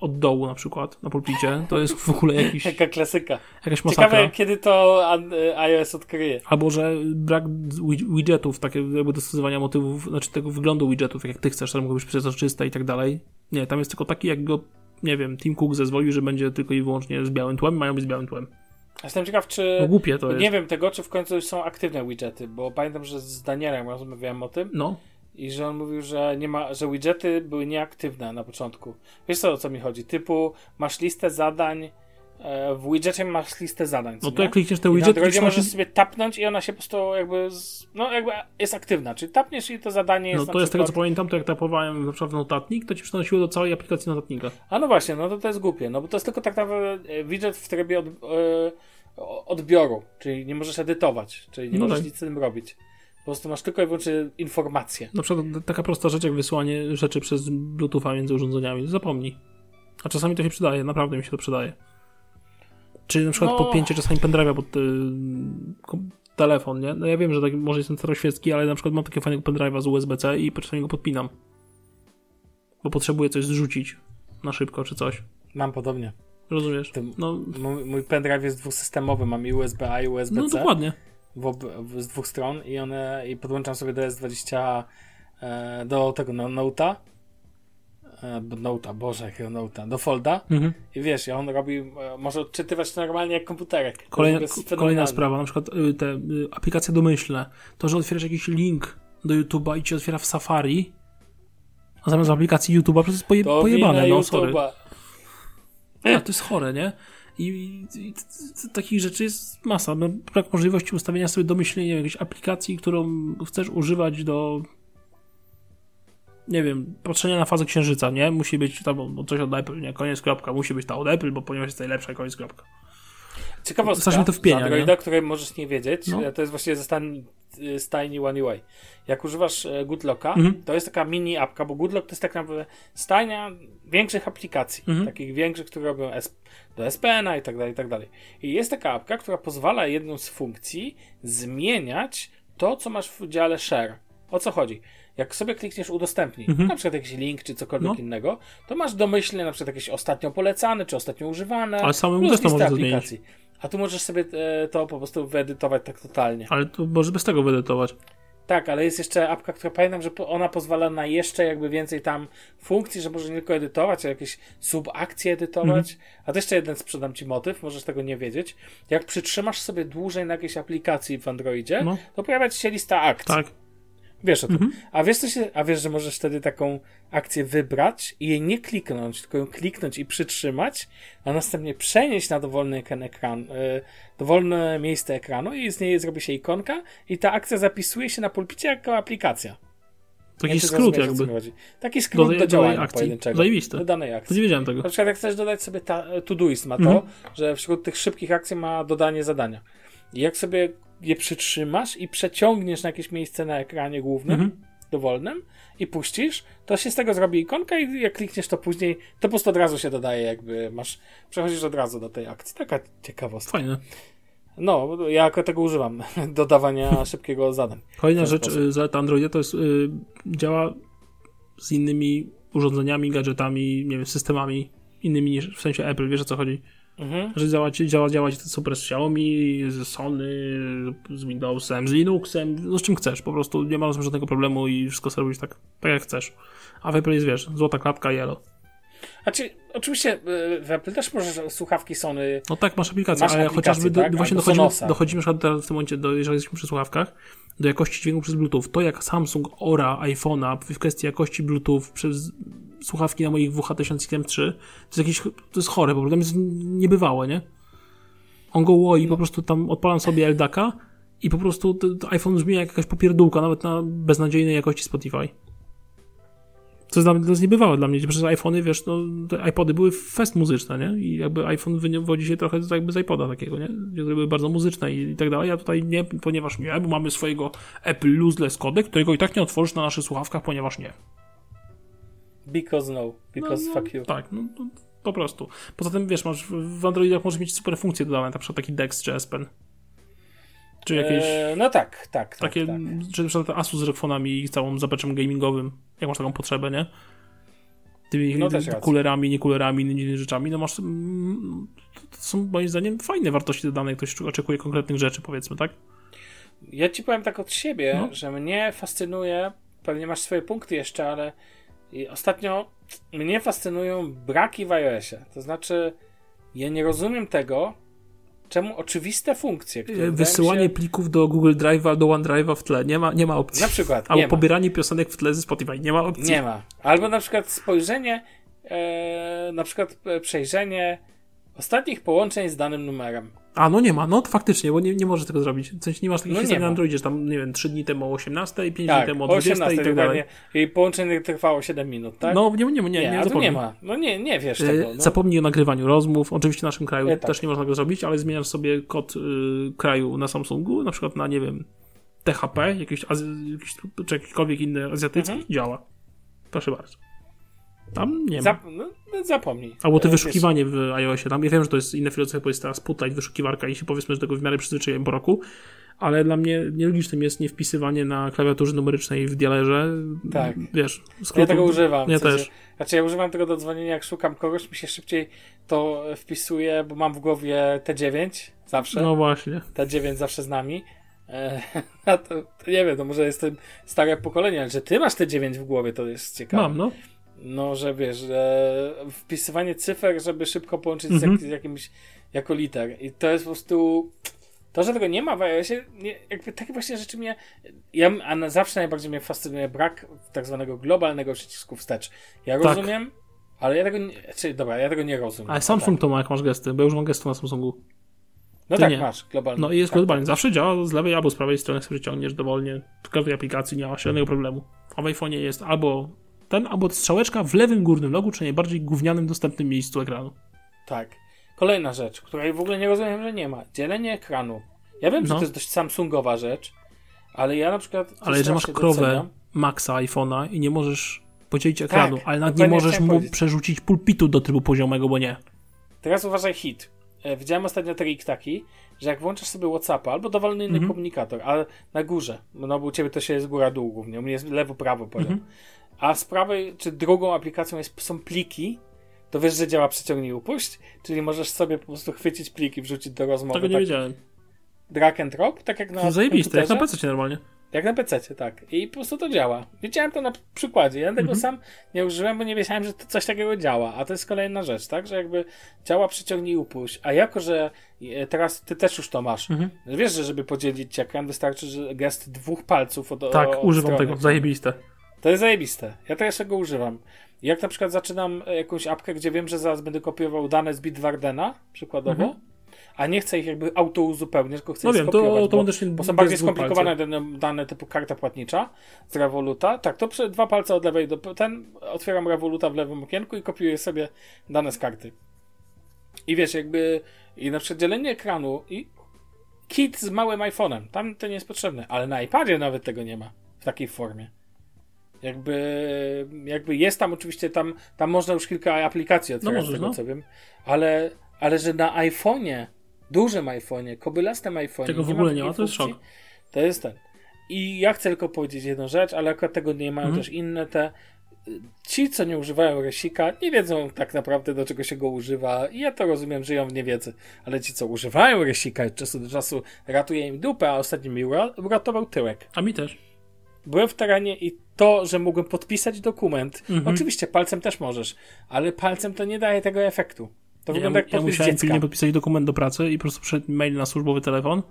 od dołu na przykład na pulpicie, to jest w ogóle jakiś, Jaka klasyka. jakaś masakra. Ciekawe, kiedy to iOS odkryje. Albo że brak wi- widgetów, takie jakby dostosowania motywów, znaczy tego wyglądu widgetów, jak ty chcesz, to mogą być przezroczyste i tak dalej. Nie, tam jest tylko taki, jak go, nie wiem, Tim Cook zezwolił, że będzie tylko i wyłącznie z białym tłem, mają być z białym tłem. Jestem ciekaw, czy... No głupie to jest. Nie wiem tego, czy w końcu już są aktywne widgety, bo pamiętam, że z Danielem rozmawiałem o tym No, i że on mówił, że nie ma, że widgety były nieaktywne na początku. Wiesz co, o co mi chodzi? Typu, masz listę zadań, w widgetie masz listę zadań, no to jak klikniesz te I na możesz sobie tapnąć i ona się po prostu jakby, z, no jakby jest aktywna, czyli tapniesz i to zadanie jest No to jest tego, co przykład... pamiętam, to jak tapowałem na przykład w notatnik, to ci przenosiło do całej aplikacji notatnika. A no właśnie, no to to jest głupie, no bo to jest tylko tak naprawdę e, widget w trybie od, e, o- odbioru, czyli nie możesz edytować, czyli nie No możesz tak. nic z tym robić. Po prostu masz tylko i wyłącznie informacje. Na przykład taka prosta rzecz jak wysyłanie rzeczy przez Bluetootha między urządzeniami. Zapomnij. A czasami to się przydaje, naprawdę mi się to przydaje. Czy na przykład No. podpięcie czasami pendrive'a pod y, telefon, nie? No ja wiem, że tak, może jestem staroświecki, ale na przykład mam takiego fajnego pendrive'a z USB-C i czasami go podpinam. Bo potrzebuję coś zrzucić na szybko czy coś. Mam podobnie. Rozumiesz? Tym- No, Mój, mój pendrive jest dwusystemowy, mam i USB-A i USB-C. no dokładnie. w ob, w, z dwóch stron i one i podłączam sobie do S20 e, do tego no, Note'a Note'a, boże jakiego Note'a, do Folda Mhm. i wiesz, i on robi, e, może odczytywać normalnie jak komputerek. Kolejna, kolejna sprawa, na przykład y, te y, aplikacje domyślne. To, że otwierasz jakiś link do YouTube'a i ci otwiera w Safari, a zamiast w aplikacji YouTube'a, to jest poje, To pojebane, no sorry. A, to jest chore, nie? I, i, i takich rzeczy jest masa. No, brak możliwości ustawienia sobie domyślnie jakiejś aplikacji, którą chcesz używać do nie wiem, patrzenia na fazę księżyca, nie? Musi być tam coś od Apple, nie? Koniec kropka. Musi być ta od Apple, bo ponieważ jest najlepsza, koniec kropka. Ciekawostka Strasznie to wpienia, Androida, której możesz nie wiedzieć, No. e, to jest właśnie ze stan, e, One UI. Jak używasz e, Goodlocka, Mhm. to jest taka mini apka, bo Goodlock to jest tak naprawdę stajnia większych aplikacji, Mhm. takich większych, które robią do SPN-a i tak dalej, i tak dalej. I jest taka apka, która pozwala jedną z funkcji zmieniać to, co masz w dziale share. O co chodzi? Jak sobie klikniesz udostępnij, Mhm. na przykład jakiś link czy cokolwiek No. innego, to masz domyślnie na przykład jakieś ostatnio polecane, czy ostatnio używane, Ale samemu plus też to możesz zmienić. aplikacji. A tu możesz sobie e, to po prostu wyedytować tak totalnie. Ale to może bez tego wyedytować. Tak, ale jest jeszcze apka, która pamiętam, że ona pozwala na jeszcze jakby więcej tam funkcji, że może nie tylko edytować, a jakieś subakcje edytować. A to jeszcze jeden sprzedam ci motyw, możesz tego nie wiedzieć. Jak przytrzymasz sobie dłużej na jakiejś aplikacji w Androidzie, No. to pojawia ci się lista akcji. Tak. Wiesz o tym. A, wiesz, co się, a wiesz, że możesz wtedy taką akcję wybrać i jej nie kliknąć, tylko ją kliknąć i przytrzymać, a następnie przenieść na dowolny ekran, ekran y, dowolne miejsce ekranu i z niej zrobi się ikonka i ta akcja zapisuje się na pulpicie jako aplikacja. Taki czy skrót jakby. Taki skrót Do- do, do działania akcji. pojedynczego. Zajebiste. Do danej To akcji. nie wiedziałem tego. Na przykład jak chcesz dodać sobie ta, Todoist ma to, Mhm. że wśród tych szybkich akcji ma dodanie zadania. I jak sobie je przytrzymasz i przeciągniesz na jakieś miejsce na ekranie głównym, Mhm. dowolnym i puścisz, to się z tego zrobi ikonka i jak klikniesz to później, to po prostu od razu się dodaje, jakby masz, przechodzisz od razu do tej akcji. Taka ciekawostka. Fajne. No, ja tego używam, dodawania szybkiego zadań. Kolejna rzecz, sposób. y, Androida to jest, y, działa z innymi urządzeniami, gadżetami, nie wiem, systemami innymi niż w sensie Apple, wiesz o co chodzi? Mhm. Że działa, działa, działać to super z Xiaomi, z Sony, z Windowsem, z Linuxem, no z czym chcesz, po prostu nie ma z żadnego problemu i wszystko sobie robisz tak, tak jak chcesz. A w Apple jest, wiesz, złota klapka, yellow. Znaczy, oczywiście y, w Apple też możesz słuchawki Sony No tak, masz aplikację, Masz ale aplikację, chociażby do, tak? właśnie Albo dochodzimy, Sonosa. dochodzimy teraz w tym momencie, do, jeżeli jesteśmy przy słuchawkach, do jakości dźwięku przez Bluetooth. To jak Samsung ora iPhone'a w kwestii jakości Bluetooth przez słuchawki na moich WH-1000XM3, to jest jakieś, to jest chore, bo to jest niebywałe, nie? On go łoi, po prostu tam odpalam sobie LDAK'a i po prostu to, to iPhone brzmi jak jakaś popierdółka, nawet na beznadziejnej jakości Spotify. To jest, to jest niebywałe dla mnie, przez iPhony, wiesz, no, te iPody były fest muzyczne, nie? I jakby iPhone wywodzi się trochę jakby z iPoda takiego, nie? Gdzie były bardzo muzyczne i, i tak dalej. Ja tutaj nie, ponieważ nie, bo mamy swojego Apple Lossless Codec, którego i tak nie otworzysz na naszych słuchawkach, ponieważ nie. Because no, because no, fuck you. Tak, no to, po prostu. Poza tym, wiesz, masz w Androidach możesz mieć super funkcje dodane, na przykład taki Dex czy S Pen. Czy jakieś E, no tak, tak, tak. takie, tak. czy na przykład Asus z rekfonami i całą zapleczem gamingowym, jak masz taką potrzebę, nie? Tymi No kulerami, nie kulerami, innymi rzeczami, no masz, mm, to to są moim zdaniem fajne wartości dodane, jak ktoś oczekuje konkretnych rzeczy, powiedzmy, tak? Ja ci powiem tak od siebie, No. że mnie fascynuje, pewnie masz swoje punkty jeszcze, ale i ostatnio mnie fascynują braki w iOSie. To znaczy, ja nie rozumiem tego, czemu oczywiste funkcje, Wysyłanie się, plików do Google Drive'a, do OneDrive'a w tle, nie ma, nie ma opcji. na przykład, Albo pobieranie piosenek w tle ze Spotify, nie ma opcji. nie ma. Albo na przykład spojrzenie, e, na przykład e, przejrzenie ostatnich połączeń z danym numerem. A, no nie ma, no faktycznie, bo nie, nie możesz tego zrobić. W sensie nie masz takich No systemów na. Androidzie, że tam, nie wiem, 3 dni temu o 18, 5 dni Tak, temu o o 20 18 i tak dalej. I połączenie trwało 7 minut, tak? No, nie, nie, nie, nie, nie, zapomnij. nie ma. No nie, nie wiesz E, tego. No. Zapomnij o nagrywaniu rozmów. Oczywiście w naszym kraju E, tak. też nie można tego zrobić, ale zmieniasz sobie kod y, kraju na Samsungu, na przykład na, nie wiem, THP, jakiś, Azy- jakiś czy jakikolwiek inny azjatycki, Mhm. działa. Proszę bardzo. Tam nie ma. Zap, no, no, zapomnij. Albo te E, wyszukiwanie w iOSie. Tam ja wiem, że to jest inna filozofia, bo jest teraz Spotlight, wyszukiwarka i się powiedzmy, że tego w miarę przyzwyczaiłem po roku, ale dla mnie nielogicznym jest nie wpisywanie na klawiaturze numerycznej w dialerze. Tak. Wiesz, Ja skrótu. tego używam. Ja w sensie- też. Znaczy ja używam tego do dzwonienia, jak szukam kogoś, mi się szybciej to wpisuje, bo mam w głowie T9 zawsze. No właśnie. T9 zawsze z nami. E, a to, to nie wiem, to może jestem stare pokolenie, ale że ty masz te 9 w głowie, to jest ciekawe. Mam, no. No, że wiesz, że wpisywanie cyfer, żeby szybko połączyć Mhm. z, jak, z jakimś jako liter. I to jest po prostu. To, że tego nie ma w iOSie, nie, jakby takie właśnie rzeczy mnie. Ja, a na, zawsze najbardziej mnie fascynuje brak tak zwanego globalnego przycisku wstecz. Ja Tak. rozumiem, ale ja tego nie. Czy, dobra, ja tego nie rozumiem. Ale Samsung to ma, jak masz gesty, bo ja już mam gesty na Samsungu. No ty tak, nie. masz globalny. No i jest tak, globalnie. Zawsze działa z lewej albo z prawej strony, sobie ciągniesz dowolnie. W każdej aplikacji nie ma żadnego problemu. A w iPhone'ie jest albo ten, albo strzałeczka w lewym górnym rogu, czy najbardziej gównianym dostępnym miejscu ekranu. Tak. Kolejna rzecz, której w ogóle nie rozumiem, że nie ma. Dzielenie ekranu. Ja wiem, że No. to jest dość Samsungowa rzecz, ale ja na przykład. Ale jeżeli masz krowę doceniam. Maxa iPhone'a i nie możesz podzielić ekranu, Tak, ale nawet nie możesz mu powiedzieć. przerzucić pulpitu do trybu poziomego, bo nie. Teraz uważaj hit. E, Widziałem ostatnio trik taki, że jak włączasz sobie Whatsappa albo dowolny inny Mhm. komunikator, ale na górze, no bo u ciebie to się jest góra-dół głównie, u mnie jest lewo-prawo poziom, Mhm. A z prawej czy drugą aplikacją jest, są pliki, to wiesz, że działa przyciągnij upuść, czyli możesz sobie po prostu chwycić pliki, wrzucić do rozmowy. Tego nie tak, wiedziałem. drag and drop, tak jak na To zajebiste, jak na. PC normalnie. Jak na PC, tak. I po prostu to działa. Widziałem to na przykładzie. Ja tego Mhm. sam nie użyłem, bo nie wiedziałem, że to coś takiego działa. A to jest kolejna rzecz, tak? Że jakby działa przyciągnij i upuść. A jako, że e, teraz ty też już to masz. Mhm. Wiesz, że żeby podzielić ekran wystarczy że gest dwóch palców od Tak, od używam strony. tego, zajebiste. To jest zajebiste. Ja teraz tego używam. Jak na przykład zaczynam e, jakąś apkę, gdzie wiem, że zaraz będę kopiował dane z Bitwardena, przykładowo, Mhm. a nie chcę ich jakby auto uzupełniać, tylko chcę No je wiem, skopiować, to bo- automatycznie bo są bardziej skomplikowane dane, dane typu karta płatnicza z Revoluta. Tak, to przy, dwa palce od lewej do ten, otwieram Revoluta w lewym okienku i kopiuję sobie dane z karty. I wiesz, jakby i na przykład dzielenie ekranu i kit z małym iPhone'em, tam to nie jest potrzebne, ale na iPadzie nawet tego nie ma w takiej formie. Jakby, jakby jest tam oczywiście, tam, tam można już kilka aplikacji otwierać, możesz, z tego no. co wiem, ale, ale że na iPhone'ie, dużym iPhone'ie, kobylastym iPhone'ie Tego w nie ogóle ma nie ma, to jest szok. To jest ten. I ja chcę tylko powiedzieć jedną rzecz, ale akurat tego nie mają Mhm. też inne te. Ci, co nie używają resika, nie wiedzą tak naprawdę, do czego się go używa. I ja to rozumiem, żyją w niewiedzy. Ale ci, co używają resika od czasu do czasu ratuje im dupę, a ostatnio mi ura- uratował tyłek. A mi też. Byłem w terenie i to, że mogłem podpisać dokument, Mhm. oczywiście palcem też możesz, ale palcem to nie daje tego efektu. To Ja, wygląda jak ja podpis musiałem dziecka. pilnie podpisać dokument do pracy i po prostu przyszedł mail na służbowy telefon.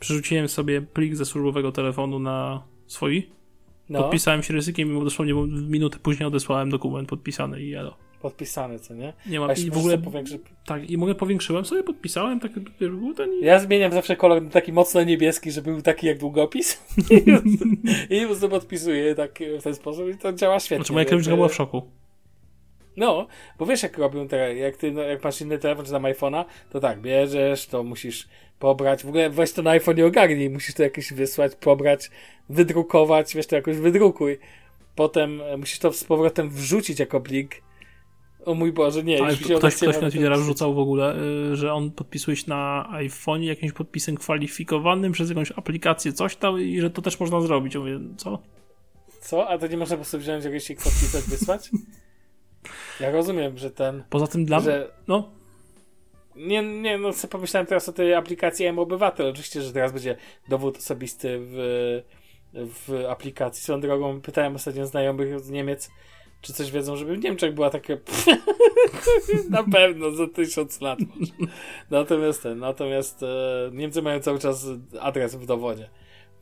Przerzuciłem sobie plik ze służbowego telefonu na swój. No, Podpisałem się ryzykiem i dosłownie minutę później odesłałem dokument podpisany i jelo. Podpisane, co nie? Nie ma A jeśli i w ogóle sobie powiększyć- tak i mogę powiększyłem sobie, podpisałem tak był ten. Ja zmieniam zawsze kolor na taki mocno niebieski, żeby był taki jak długopis. I po prostu podpisuję tak w ten sposób i to działa świetnie. Znaczy moja e, była w szoku. No, bo wiesz jak robią te, jak ty, no, jak masz inny telefon czy tam iPhone'a, to tak, bierzesz, to musisz pobrać, w ogóle weź to na iPhone i ogarnij, musisz to jakieś wysłać, pobrać, wydrukować, wiesz, to jakoś wydrukuj. Potem e, musisz to z powrotem wrzucić jako plik. O mój Boże, nie, Ale ktoś, ktoś na Twittera wrzucał w ogóle, y, że on podpisuje się na iPhone jakimś podpisem kwalifikowanym przez jakąś aplikację, coś tam i że to też można zrobić. Ja mówię, co? Co? A to nie można po prostu wziąć jakieś podpisać, wysłać? Ja rozumiem, że ten, Poza tym dla mnie, że no, Nie, nie, no sobie pomyślałem teraz o tej aplikacji M-Obywatel. Oczywiście, że teraz będzie dowód osobisty w, w aplikacji. Swoją drogą pytałem ostatnio znajomych z Niemiec, czy coś wiedzą, żeby w Niemczech była taka... Na pewno, za tysiąc lat może. Natomiast ten, natomiast e, Niemcy mają cały czas adres w dowodzie.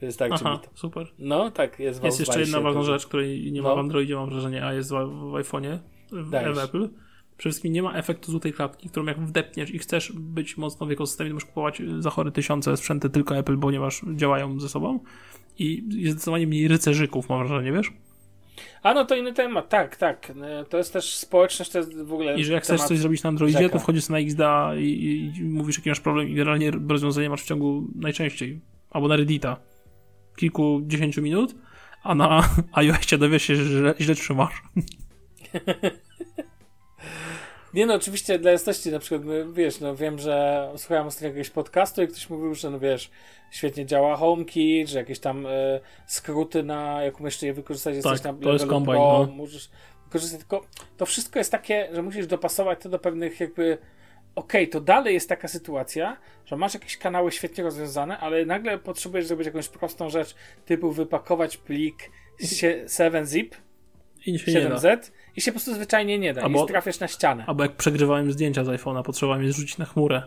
Więc tak czy aha, to. super. No, tak, jest w Jest jeszcze jedna ważna rzecz, której nie ma No. w Androidzie, mam wrażenie, a jest w, w iPhone'ie, w, w Apple. Przede wszystkim nie ma efektu złotej klatki, którą jak wdepniesz i chcesz być mocno w ekosystemie, to możesz kupować za chory tysiące sprzęty tylko Apple, ponieważ działają ze sobą. I jest zdecydowanie mniej rycerzyków, mam wrażenie, wiesz? A no to inny temat, tak, tak. E, To jest też społeczność, to jest w ogóle I że jak chcesz coś zrobić na Androidzie, rzeka. to wchodzisz na XDA i, i, i mówisz, jaki masz problem i generalnie rozwiązanie masz w ciągu najczęściej, albo na Reddita, kilkudziesięciu minut, a na iOSie dowiesz się, że źle trzymasz. Nie no, oczywiście dla jasności, na przykład, no, wiesz, no wiem, że słuchałem ostatnio jakiegoś podcastu i ktoś mówił, że no wiesz, świetnie działa HomeKit, że jakieś tam e, skróty na, jak umiesz je wykorzystać, jesteś Tak, na to jest Pro, no. możesz wykorzystać, tylko to wszystko jest takie, że musisz dopasować to do pewnych jakby okej, okay, to dalej jest taka sytuacja, że masz jakieś kanały świetnie rozwiązane, ale nagle potrzebujesz zrobić jakąś prostą rzecz, typu wypakować plik 7-zip, I się 7Z i się po prostu zwyczajnie nie da albo, i trafiasz na ścianę. Albo jak przegrzewałem zdjęcia z iPhone'a, potrzebowałem je zrzucić na chmurę.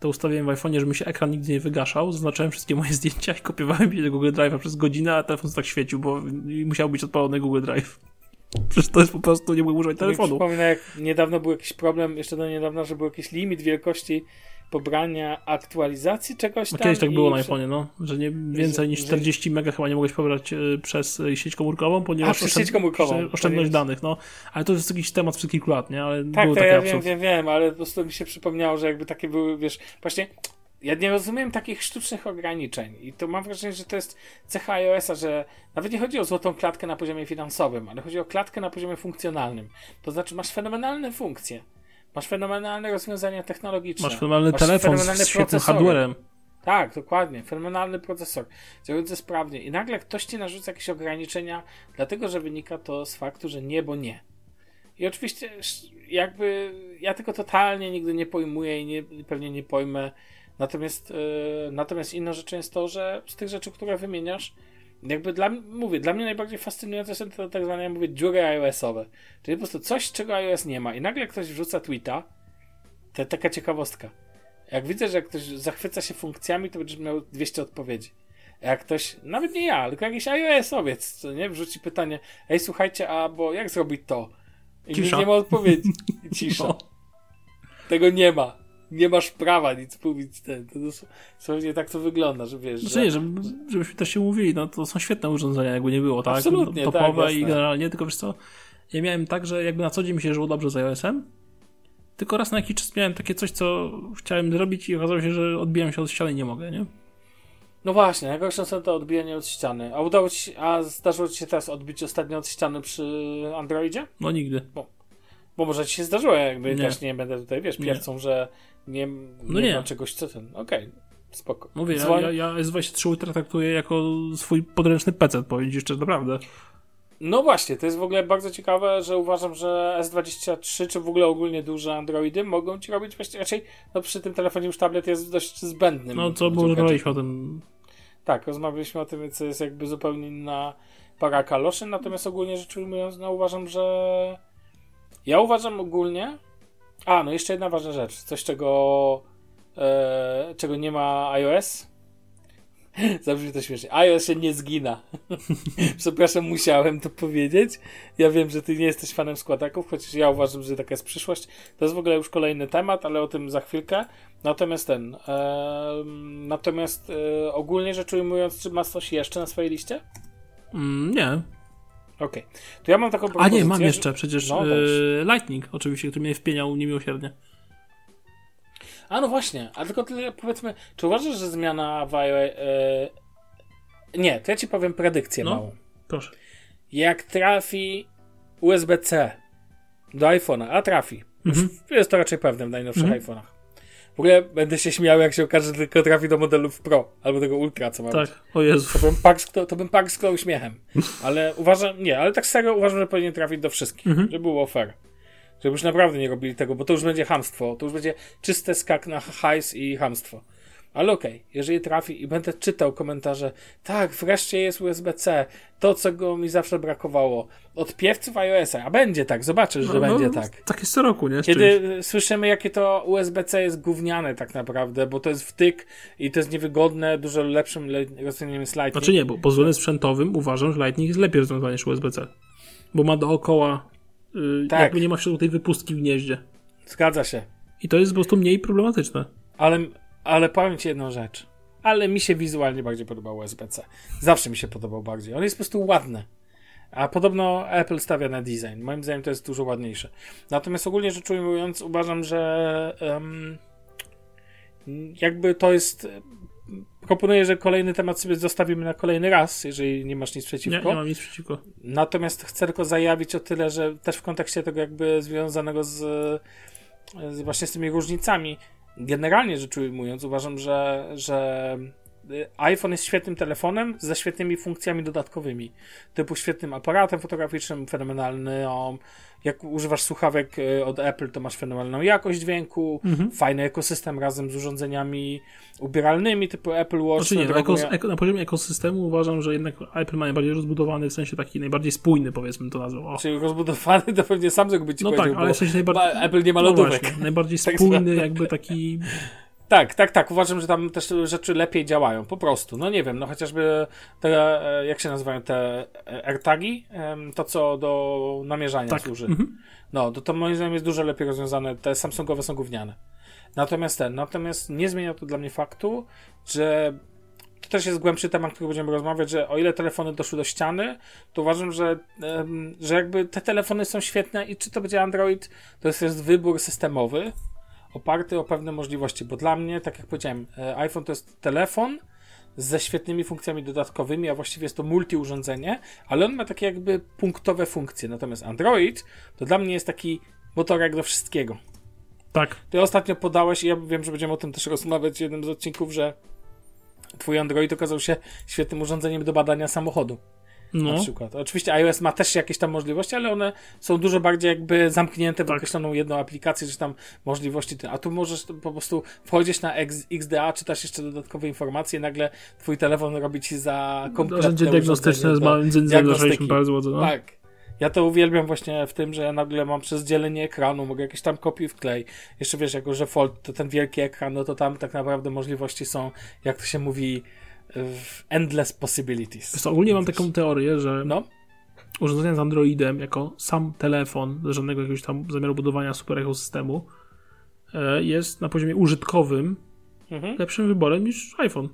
To ustawiłem w iPhone'ie, żeby mi się ekran nigdy nie wygaszał, zaznaczałem wszystkie moje zdjęcia i kopiowałem je do Google Drive'a przez godzinę, a telefon tak świecił, bo musiał być odpalony Google Drive. Przecież to jest po prostu, nie mógł używać telefonu. Przypominam, jak niedawno był jakiś problem, jeszcze do niedawna, że był jakiś limit wielkości pobrania aktualizacji czegoś no, tam. Kiedyś tak było na iPhone'ie, no, że nie więcej niż 40 mega chyba nie mogłeś pobrać e, przez e, sieć komórkową, ponieważ A, sieć komórkową. oszczędność danych, no. Ale to jest jakiś temat przez kilku lat, nie? Ale tak, to ja absurd. wiem, wiem, wiem, ale po prostu mi się przypomniało, że jakby takie były, wiesz, właśnie ja nie rozumiem takich sztucznych ograniczeń i to mam wrażenie, że to jest cecha iOS-a, że nawet nie chodzi o złotą klatkę na poziomie finansowym, ale chodzi o klatkę na poziomie funkcjonalnym. To znaczy masz fenomenalne funkcje, masz fenomenalne rozwiązania technologiczne. Masz fenomenalny masz telefon fenomenalny z świetnym hardwarem. Tak, dokładnie. Fenomenalny procesor. Działający sprawnie. I nagle ktoś ci narzuca jakieś ograniczenia, dlatego że wynika to z faktu, że nie, bo nie. I oczywiście jakby ja tego totalnie nigdy nie pojmuję i nie, pewnie nie pojmę Natomiast, yy, natomiast inną rzeczą jest to, że z tych rzeczy, które wymieniasz, jakby dla mówię, dla mnie najbardziej fascynujące są te tak zwane, ja mówię, dziury iOS-owe. Czyli po prostu coś, czego iOS nie ma. I nagle ktoś wrzuca tweeta, to taka ciekawostka. Jak widzę, że ktoś zachwyca się funkcjami, to będziesz miał 200 odpowiedzi. A jak ktoś, nawet nie ja, tylko jakiś iOS-owiec, co nie, wrzuci pytanie, ej, słuchajcie, a bo jak zrobić to? I Cisza. nie ma odpowiedzi. Cisza. No. Tego nie ma nie masz prawa nic mówić. Ten. To dosłownie tak to wygląda, że wiesz. Znaczy że... żeby, żebyśmy też się mówili, no to są świetne urządzenia, jakby nie było, tak? Absolutnie, Topowe tak, i generalnie, tylko wiesz co, ja miałem tak, że jakby na co dzień mi się żyło dobrze z iOS-em, tylko raz na jakiś czas miałem takie coś, co chciałem zrobić i okazało się, że odbijam się od ściany i nie mogę, nie? No właśnie, najgorsze są to odbijanie od ściany. A udało ci, a zdarzyło ci się teraz odbić ostatnio od ściany przy Androidzie? No nigdy. Bo, bo może ci się zdarzyło, jakby nie. też nie będę tutaj, wiesz, pierwcą, że nie, no nie, czegoś, co ten. Okej, okay, spoko. Mówię, Dzwoń... ja, ja, ja S23 Ultra traktuję jako swój podręczny PC, powiem ci szczerze, naprawdę. No właśnie, to jest w ogóle bardzo ciekawe, że uważam, że S23 czy w ogóle ogólnie duże Androidy mogą ci robić właściwie raczej, no przy tym telefonie już tablet jest dość zbędnym. No co, bo rozmawialiśmy o tym. Tak, rozmawialiśmy o tym, co jest jakby zupełnie inna para kaloszy, natomiast ogólnie rzecz ujmując, no uważam, że ja uważam ogólnie, a, no jeszcze jedna ważna rzecz. Coś, czego, e, czego nie ma iOS. Zabrzmi to śmiesznie. iOS się nie zgina. Przepraszam, musiałem to powiedzieć. Ja wiem, że ty nie jesteś fanem składaków, chociaż ja uważam, że taka jest przyszłość. To jest w ogóle już kolejny temat, ale o tym za chwilkę. Natomiast ten. E, natomiast e, ogólnie rzecz ujmując, czy masz coś jeszcze na swojej liście? Mm, nie. Okej. Okay. To ja mam taką propozycję. A nie, mam jeszcze przecież no, yy, Lightning, oczywiście, który mnie wpieniał niemiłosiernie. A no właśnie, a tylko tyle powiedzmy, czy uważasz, że zmiana w iOS... Yy... Nie, to ja ci powiem predykcję no, małą. proszę. Jak trafi USB-C do iPhone'a, a trafi, mhm. jest to raczej pewne w najnowszych mhm. iPhone'ach, w ogóle będę się śmiał, jak się okaże, że tylko trafi do modelów Pro albo tego Ultra, co ma Tak, o Jezu. To bym, parsknął, to bym parsknął uśmiechem. Ale uważam, nie, ale tak serio uważam, że powinien trafić do wszystkich, mhm. żeby było fair. Żeby już naprawdę nie robili tego, bo to już będzie hamstwo. To już będzie czyste skak na hajs i hamstwo. Ale okej, okay, jeżeli trafi i będę czytał komentarze, tak, wreszcie jest USB-C, to co go mi zawsze brakowało. Od piewców iOS-a, a będzie tak, zobaczysz, no, że no, będzie tak. Tak jest co roku, nie? Kiedy słyszymy, jakie to USB-C jest gówniane tak naprawdę, bo to jest wtyk i to jest niewygodne, dużo lepszym rozwiązaniem jest Lightning. Znaczy nie, bo pod względem sprzętowym uważam, że Lightning jest lepiej rozwiązane niż USB-C. Bo ma dookoła, yy, tak. jakby nie ma w środku tej wypustki w gnieździe. Zgadza się. I to jest po prostu mniej problematyczne. Ale ale powiem ci jedną rzecz. Ale mi się wizualnie bardziej podobał USB-C. Zawsze mi się podobał bardziej. On jest po prostu ładny. A podobno Apple stawia na design. Moim zdaniem to jest dużo ładniejsze. Natomiast ogólnie rzecz ujmując, uważam, że um, jakby to jest. Proponuję, że kolejny temat sobie zostawimy na kolejny raz, jeżeli nie masz nic przeciwko. Nie, nie mam nic przeciwko. Natomiast chcę tylko zajawić o tyle, że też w kontekście tego jakby związanego z, z właśnie z tymi różnicami generalnie rzecz ujmując, uważam, że, że iPhone jest świetnym telefonem ze świetnymi funkcjami dodatkowymi, typu świetnym aparatem fotograficznym, fenomenalną jak używasz słuchawek y, od Apple, to masz fenomenalną jakość dźwięku, mhm. fajny ekosystem razem z urządzeniami ubieralnymi typu Apple Watch. Znaczy nie, ekos, eko, na poziomie ekosystemu uważam, że jednak Apple ma najbardziej rozbudowany, w sensie taki najbardziej spójny, powiedzmy to nazwał. Czyli rozbudowany to pewnie Samsung by ci no powiedział, tak, ale w sensie najbardziej... Apple nie ma no lodówek. No właśnie, najbardziej tak spójny, jakby taki tak, tak, tak. Uważam, że tam też rzeczy lepiej działają. Po prostu. No nie wiem, no chociażby te, e, jak się nazywają te e, AirTagi? To, co do namierzania tak. służy. Mhm. No, to, to moim zdaniem jest dużo lepiej rozwiązane. Te Samsungowe są gówniane. Natomiast ten, natomiast nie zmienia to dla mnie faktu, że to też jest głębszy temat, który będziemy rozmawiać, że o ile telefony doszły do ściany, to uważam, że, że jakby te telefony są świetne i czy to będzie Android, to jest, jest wybór systemowy, oparty o pewne możliwości, bo dla mnie, tak jak powiedziałem, e, iPhone to jest telefon ze świetnymi funkcjami dodatkowymi, a właściwie jest to multi-urządzenie, ale on ma takie jakby punktowe funkcje. Natomiast Android to dla mnie jest taki motorek do wszystkiego. Tak. Ty ostatnio podałeś, i ja wiem, że będziemy o tym też rozmawiać w jednym z odcinków, że twój Android okazał się świetnym urządzeniem do badania samochodu. No. Na przykład. Oczywiście iOS ma też jakieś tam możliwości, ale one są dużo bardziej jakby zamknięte w tak. określoną jedną aplikację, że tam możliwości. A tu możesz po prostu wchodzić na XDA, czytasz jeszcze dodatkowe informacje, nagle twój telefon robi ci za kompletne Narzędzie diagnostyczne z małym dzyndzem bardzo. No. Tak. Ja to uwielbiam właśnie w tym, że ja nagle mam przez dzielenie ekranu, mogę jakieś tam kopiuj wklej. Jeszcze wiesz, jako że Fold to ten wielki ekran, no to tam tak naprawdę możliwości są, jak to się mówi, endless possibilities. Wiesz, ogólnie mam taką teorię, że no? urządzenia z Androidem jako sam telefon, bez żadnego jakiegoś tam zamiaru budowania super ekosystemu, e, jest na poziomie użytkowym mhm. lepszym wyborem niż iPhone.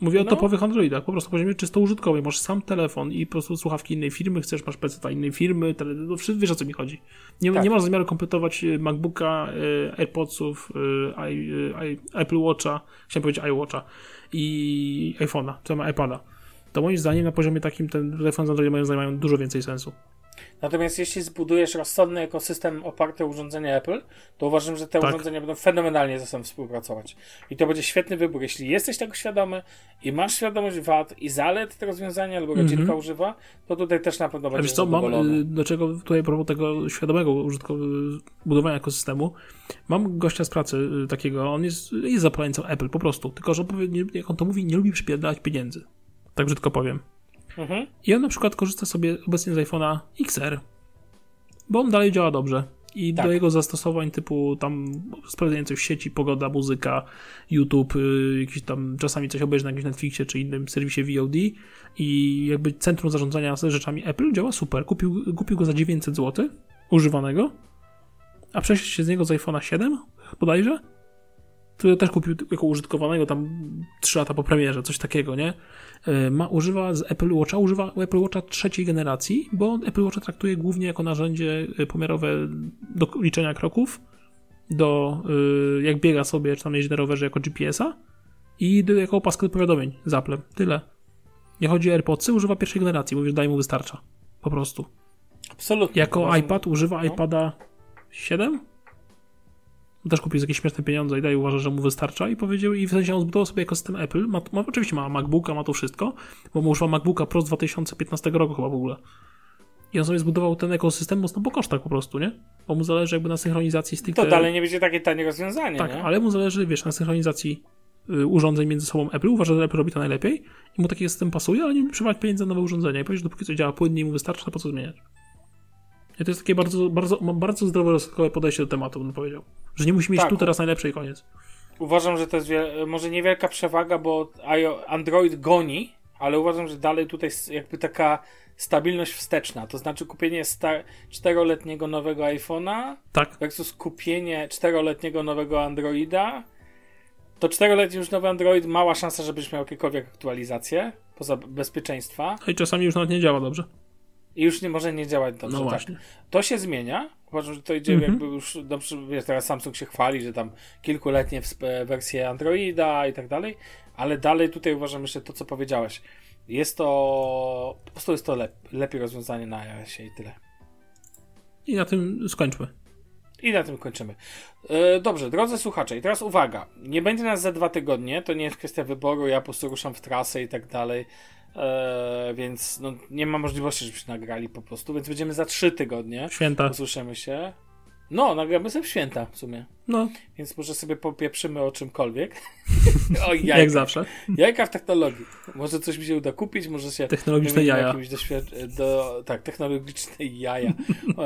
Mówię no. o topowych Androidach, po prostu na poziomie czysto użytkowym. Masz sam telefon i po prostu słuchawki innej firmy, chcesz, masz PC innej firmy, tele, no, wiesz o co mi chodzi. Nie, tak. nie masz zamiaru kompletować e, MacBooka, e, AirPodsów, Apple Watcha, chciałem powiedzieć iWatcha, i iPhone'a, czy tam iPada. To moim zdaniem na poziomie takim ten telefon z Androidem mają dużo więcej sensu. Natomiast jeśli zbudujesz rozsądny ekosystem oparty o urządzenia Apple, to uważam, że te tak. urządzenia będą fenomenalnie ze sobą współpracować. I to będzie świetny wybór. Jeśli jesteś tego świadomy i masz świadomość wad i zalet te rozwiązania, albo rodzinka mm -hmm. używa, to tutaj też na pewno będzie co, mam, y, do czego tutaj propos tego świadomego budowania ekosystemu, mam gościa z pracy y, takiego, on jest, jest zapaleńcą Apple po prostu, tylko że jak on to mówi, nie lubi przypierdalać pieniędzy. Tak brzydko powiem. Mhm. I on na przykład korzysta sobie obecnie z iPhone'a XR, bo on dalej działa dobrze. I tak. do jego zastosowań typu tam sprawdzenie coś w sieci, pogoda, muzyka, YouTube, yy, jakiś tam czasami coś obejrzy na jakimś Netflixie czy innym serwisie VOD i jakby centrum zarządzania rzeczami Apple działa super. Kupił, kupił go za 900 zł używanego, a przeszedł się z niego z iPhone'a 7 bodajże który też kupił jako użytkowanego tam 3 lata po premierze, coś takiego, nie? E, ma, używa z Apple Watcha, używa Apple Watcha trzeciej generacji, bo Apple Watcha traktuje głównie jako narzędzie e, pomiarowe do liczenia kroków, do e, jak biega sobie, czy tam jeździ na rowerze jako GPS-a i jako opaskę do powiadomień z Apple. Tyle. Nie chodzi o AirPodsy, używa pierwszej generacji, mówisz, daj mu wystarcza. Po prostu. Absolutnie. Jako iPad używa no. iPada 7? Też kupił za jakieś śmieszne pieniądze i daje uważa, że mu wystarcza i powiedział, i w sensie on zbudował sobie ekosystem Apple, ma, ma, oczywiście ma MacBooka, ma to wszystko, bo mu używa MacBooka Pro z 2015 roku chyba w ogóle. I on sobie zbudował ten ekosystem mocno po kosztach po prostu, nie? Bo mu zależy jakby na synchronizacji stricte... To dalej nie będzie takie tanie rozwiązanie, Tak, nie? ale mu zależy, wiesz, na synchronizacji y, urządzeń między sobą Apple, uważa, że Apple robi to najlepiej i mu taki system pasuje, ale nie przewać pieniędzy na nowe urządzenia i powie, że dopóki co działa płynnie i mu wystarczy, to po co zmieniać? I to jest takie bardzo, bardzo, bardzo zdroworozsądkowe podejście do tematu, bym powiedział. Że nie musi mieć tak. tu teraz najlepszej i koniec. Uważam, że to jest może niewielka przewaga, bo Android goni, ale uważam, że dalej tutaj jest jakby taka stabilność wsteczna. To znaczy kupienie czteroletniego nowego iPhone'a tak. versus kupienie czteroletniego nowego Androida. To czteroletni już nowy Android, mała szansa, żebyś miał jakiekolwiek aktualizacje poza bezpieczeństwa. No i czasami już nawet nie działa dobrze. I już nie może nie działać dobrze. No tak. właśnie. Tak. To się zmienia. Uważam, że to idzie mm -hmm. jakby już dobrze. Wiesz, teraz Samsung się chwali, że tam kilkuletnie wersje Androida i tak dalej, ale dalej tutaj uważam jeszcze to, co powiedziałeś. Jest to. Po prostu jest to lep, lepiej rozwiązanie na iOSie i tyle. I na tym skończmy. I na tym kończymy. E, dobrze, drodzy słuchacze, i teraz uwaga. Nie będzie nas za dwa tygodnie, to nie jest kwestia wyboru, ja po prostu ruszam w trasę i tak dalej. E, więc no, nie ma możliwości, żebyśmy nagrali po prostu, więc będziemy za trzy tygodnie. Święta. Usłyszymy się. No, nagramy sobie w święta w sumie. No, Więc może sobie popieprzymy o czymkolwiek. o jak jajka. zawsze. Jajka w technologii. Może coś mi się uda kupić, może się... Technologiczne jaja. do, tak, technologiczne jaja.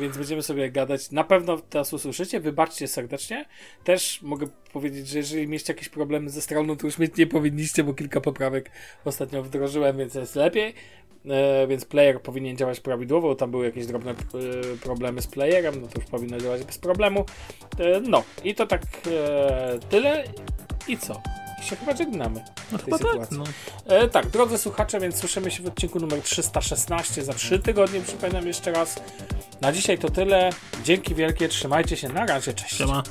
Więc będziemy sobie gadać. Na pewno teraz usłyszycie. Wybaczcie serdecznie. Też mogę powiedzieć, że jeżeli mieliście jakieś problemy ze stroną, to już mieć nie powinniście, bo kilka poprawek ostatnio wdrożyłem, więc jest lepiej. E, więc player powinien działać prawidłowo. Tam były jakieś drobne e, problemy z playerem, no to już powinno działać bez problemu. E, no i to tak e, tyle. I co? się chyba żegnamy. No chyba tak, no. E, tak, drodzy słuchacze, więc słyszymy się w odcinku numer 316 za 3 tygodnie, przypominam jeszcze raz. Na dzisiaj to tyle. Dzięki wielkie, trzymajcie się, na razie, cześć. Siema.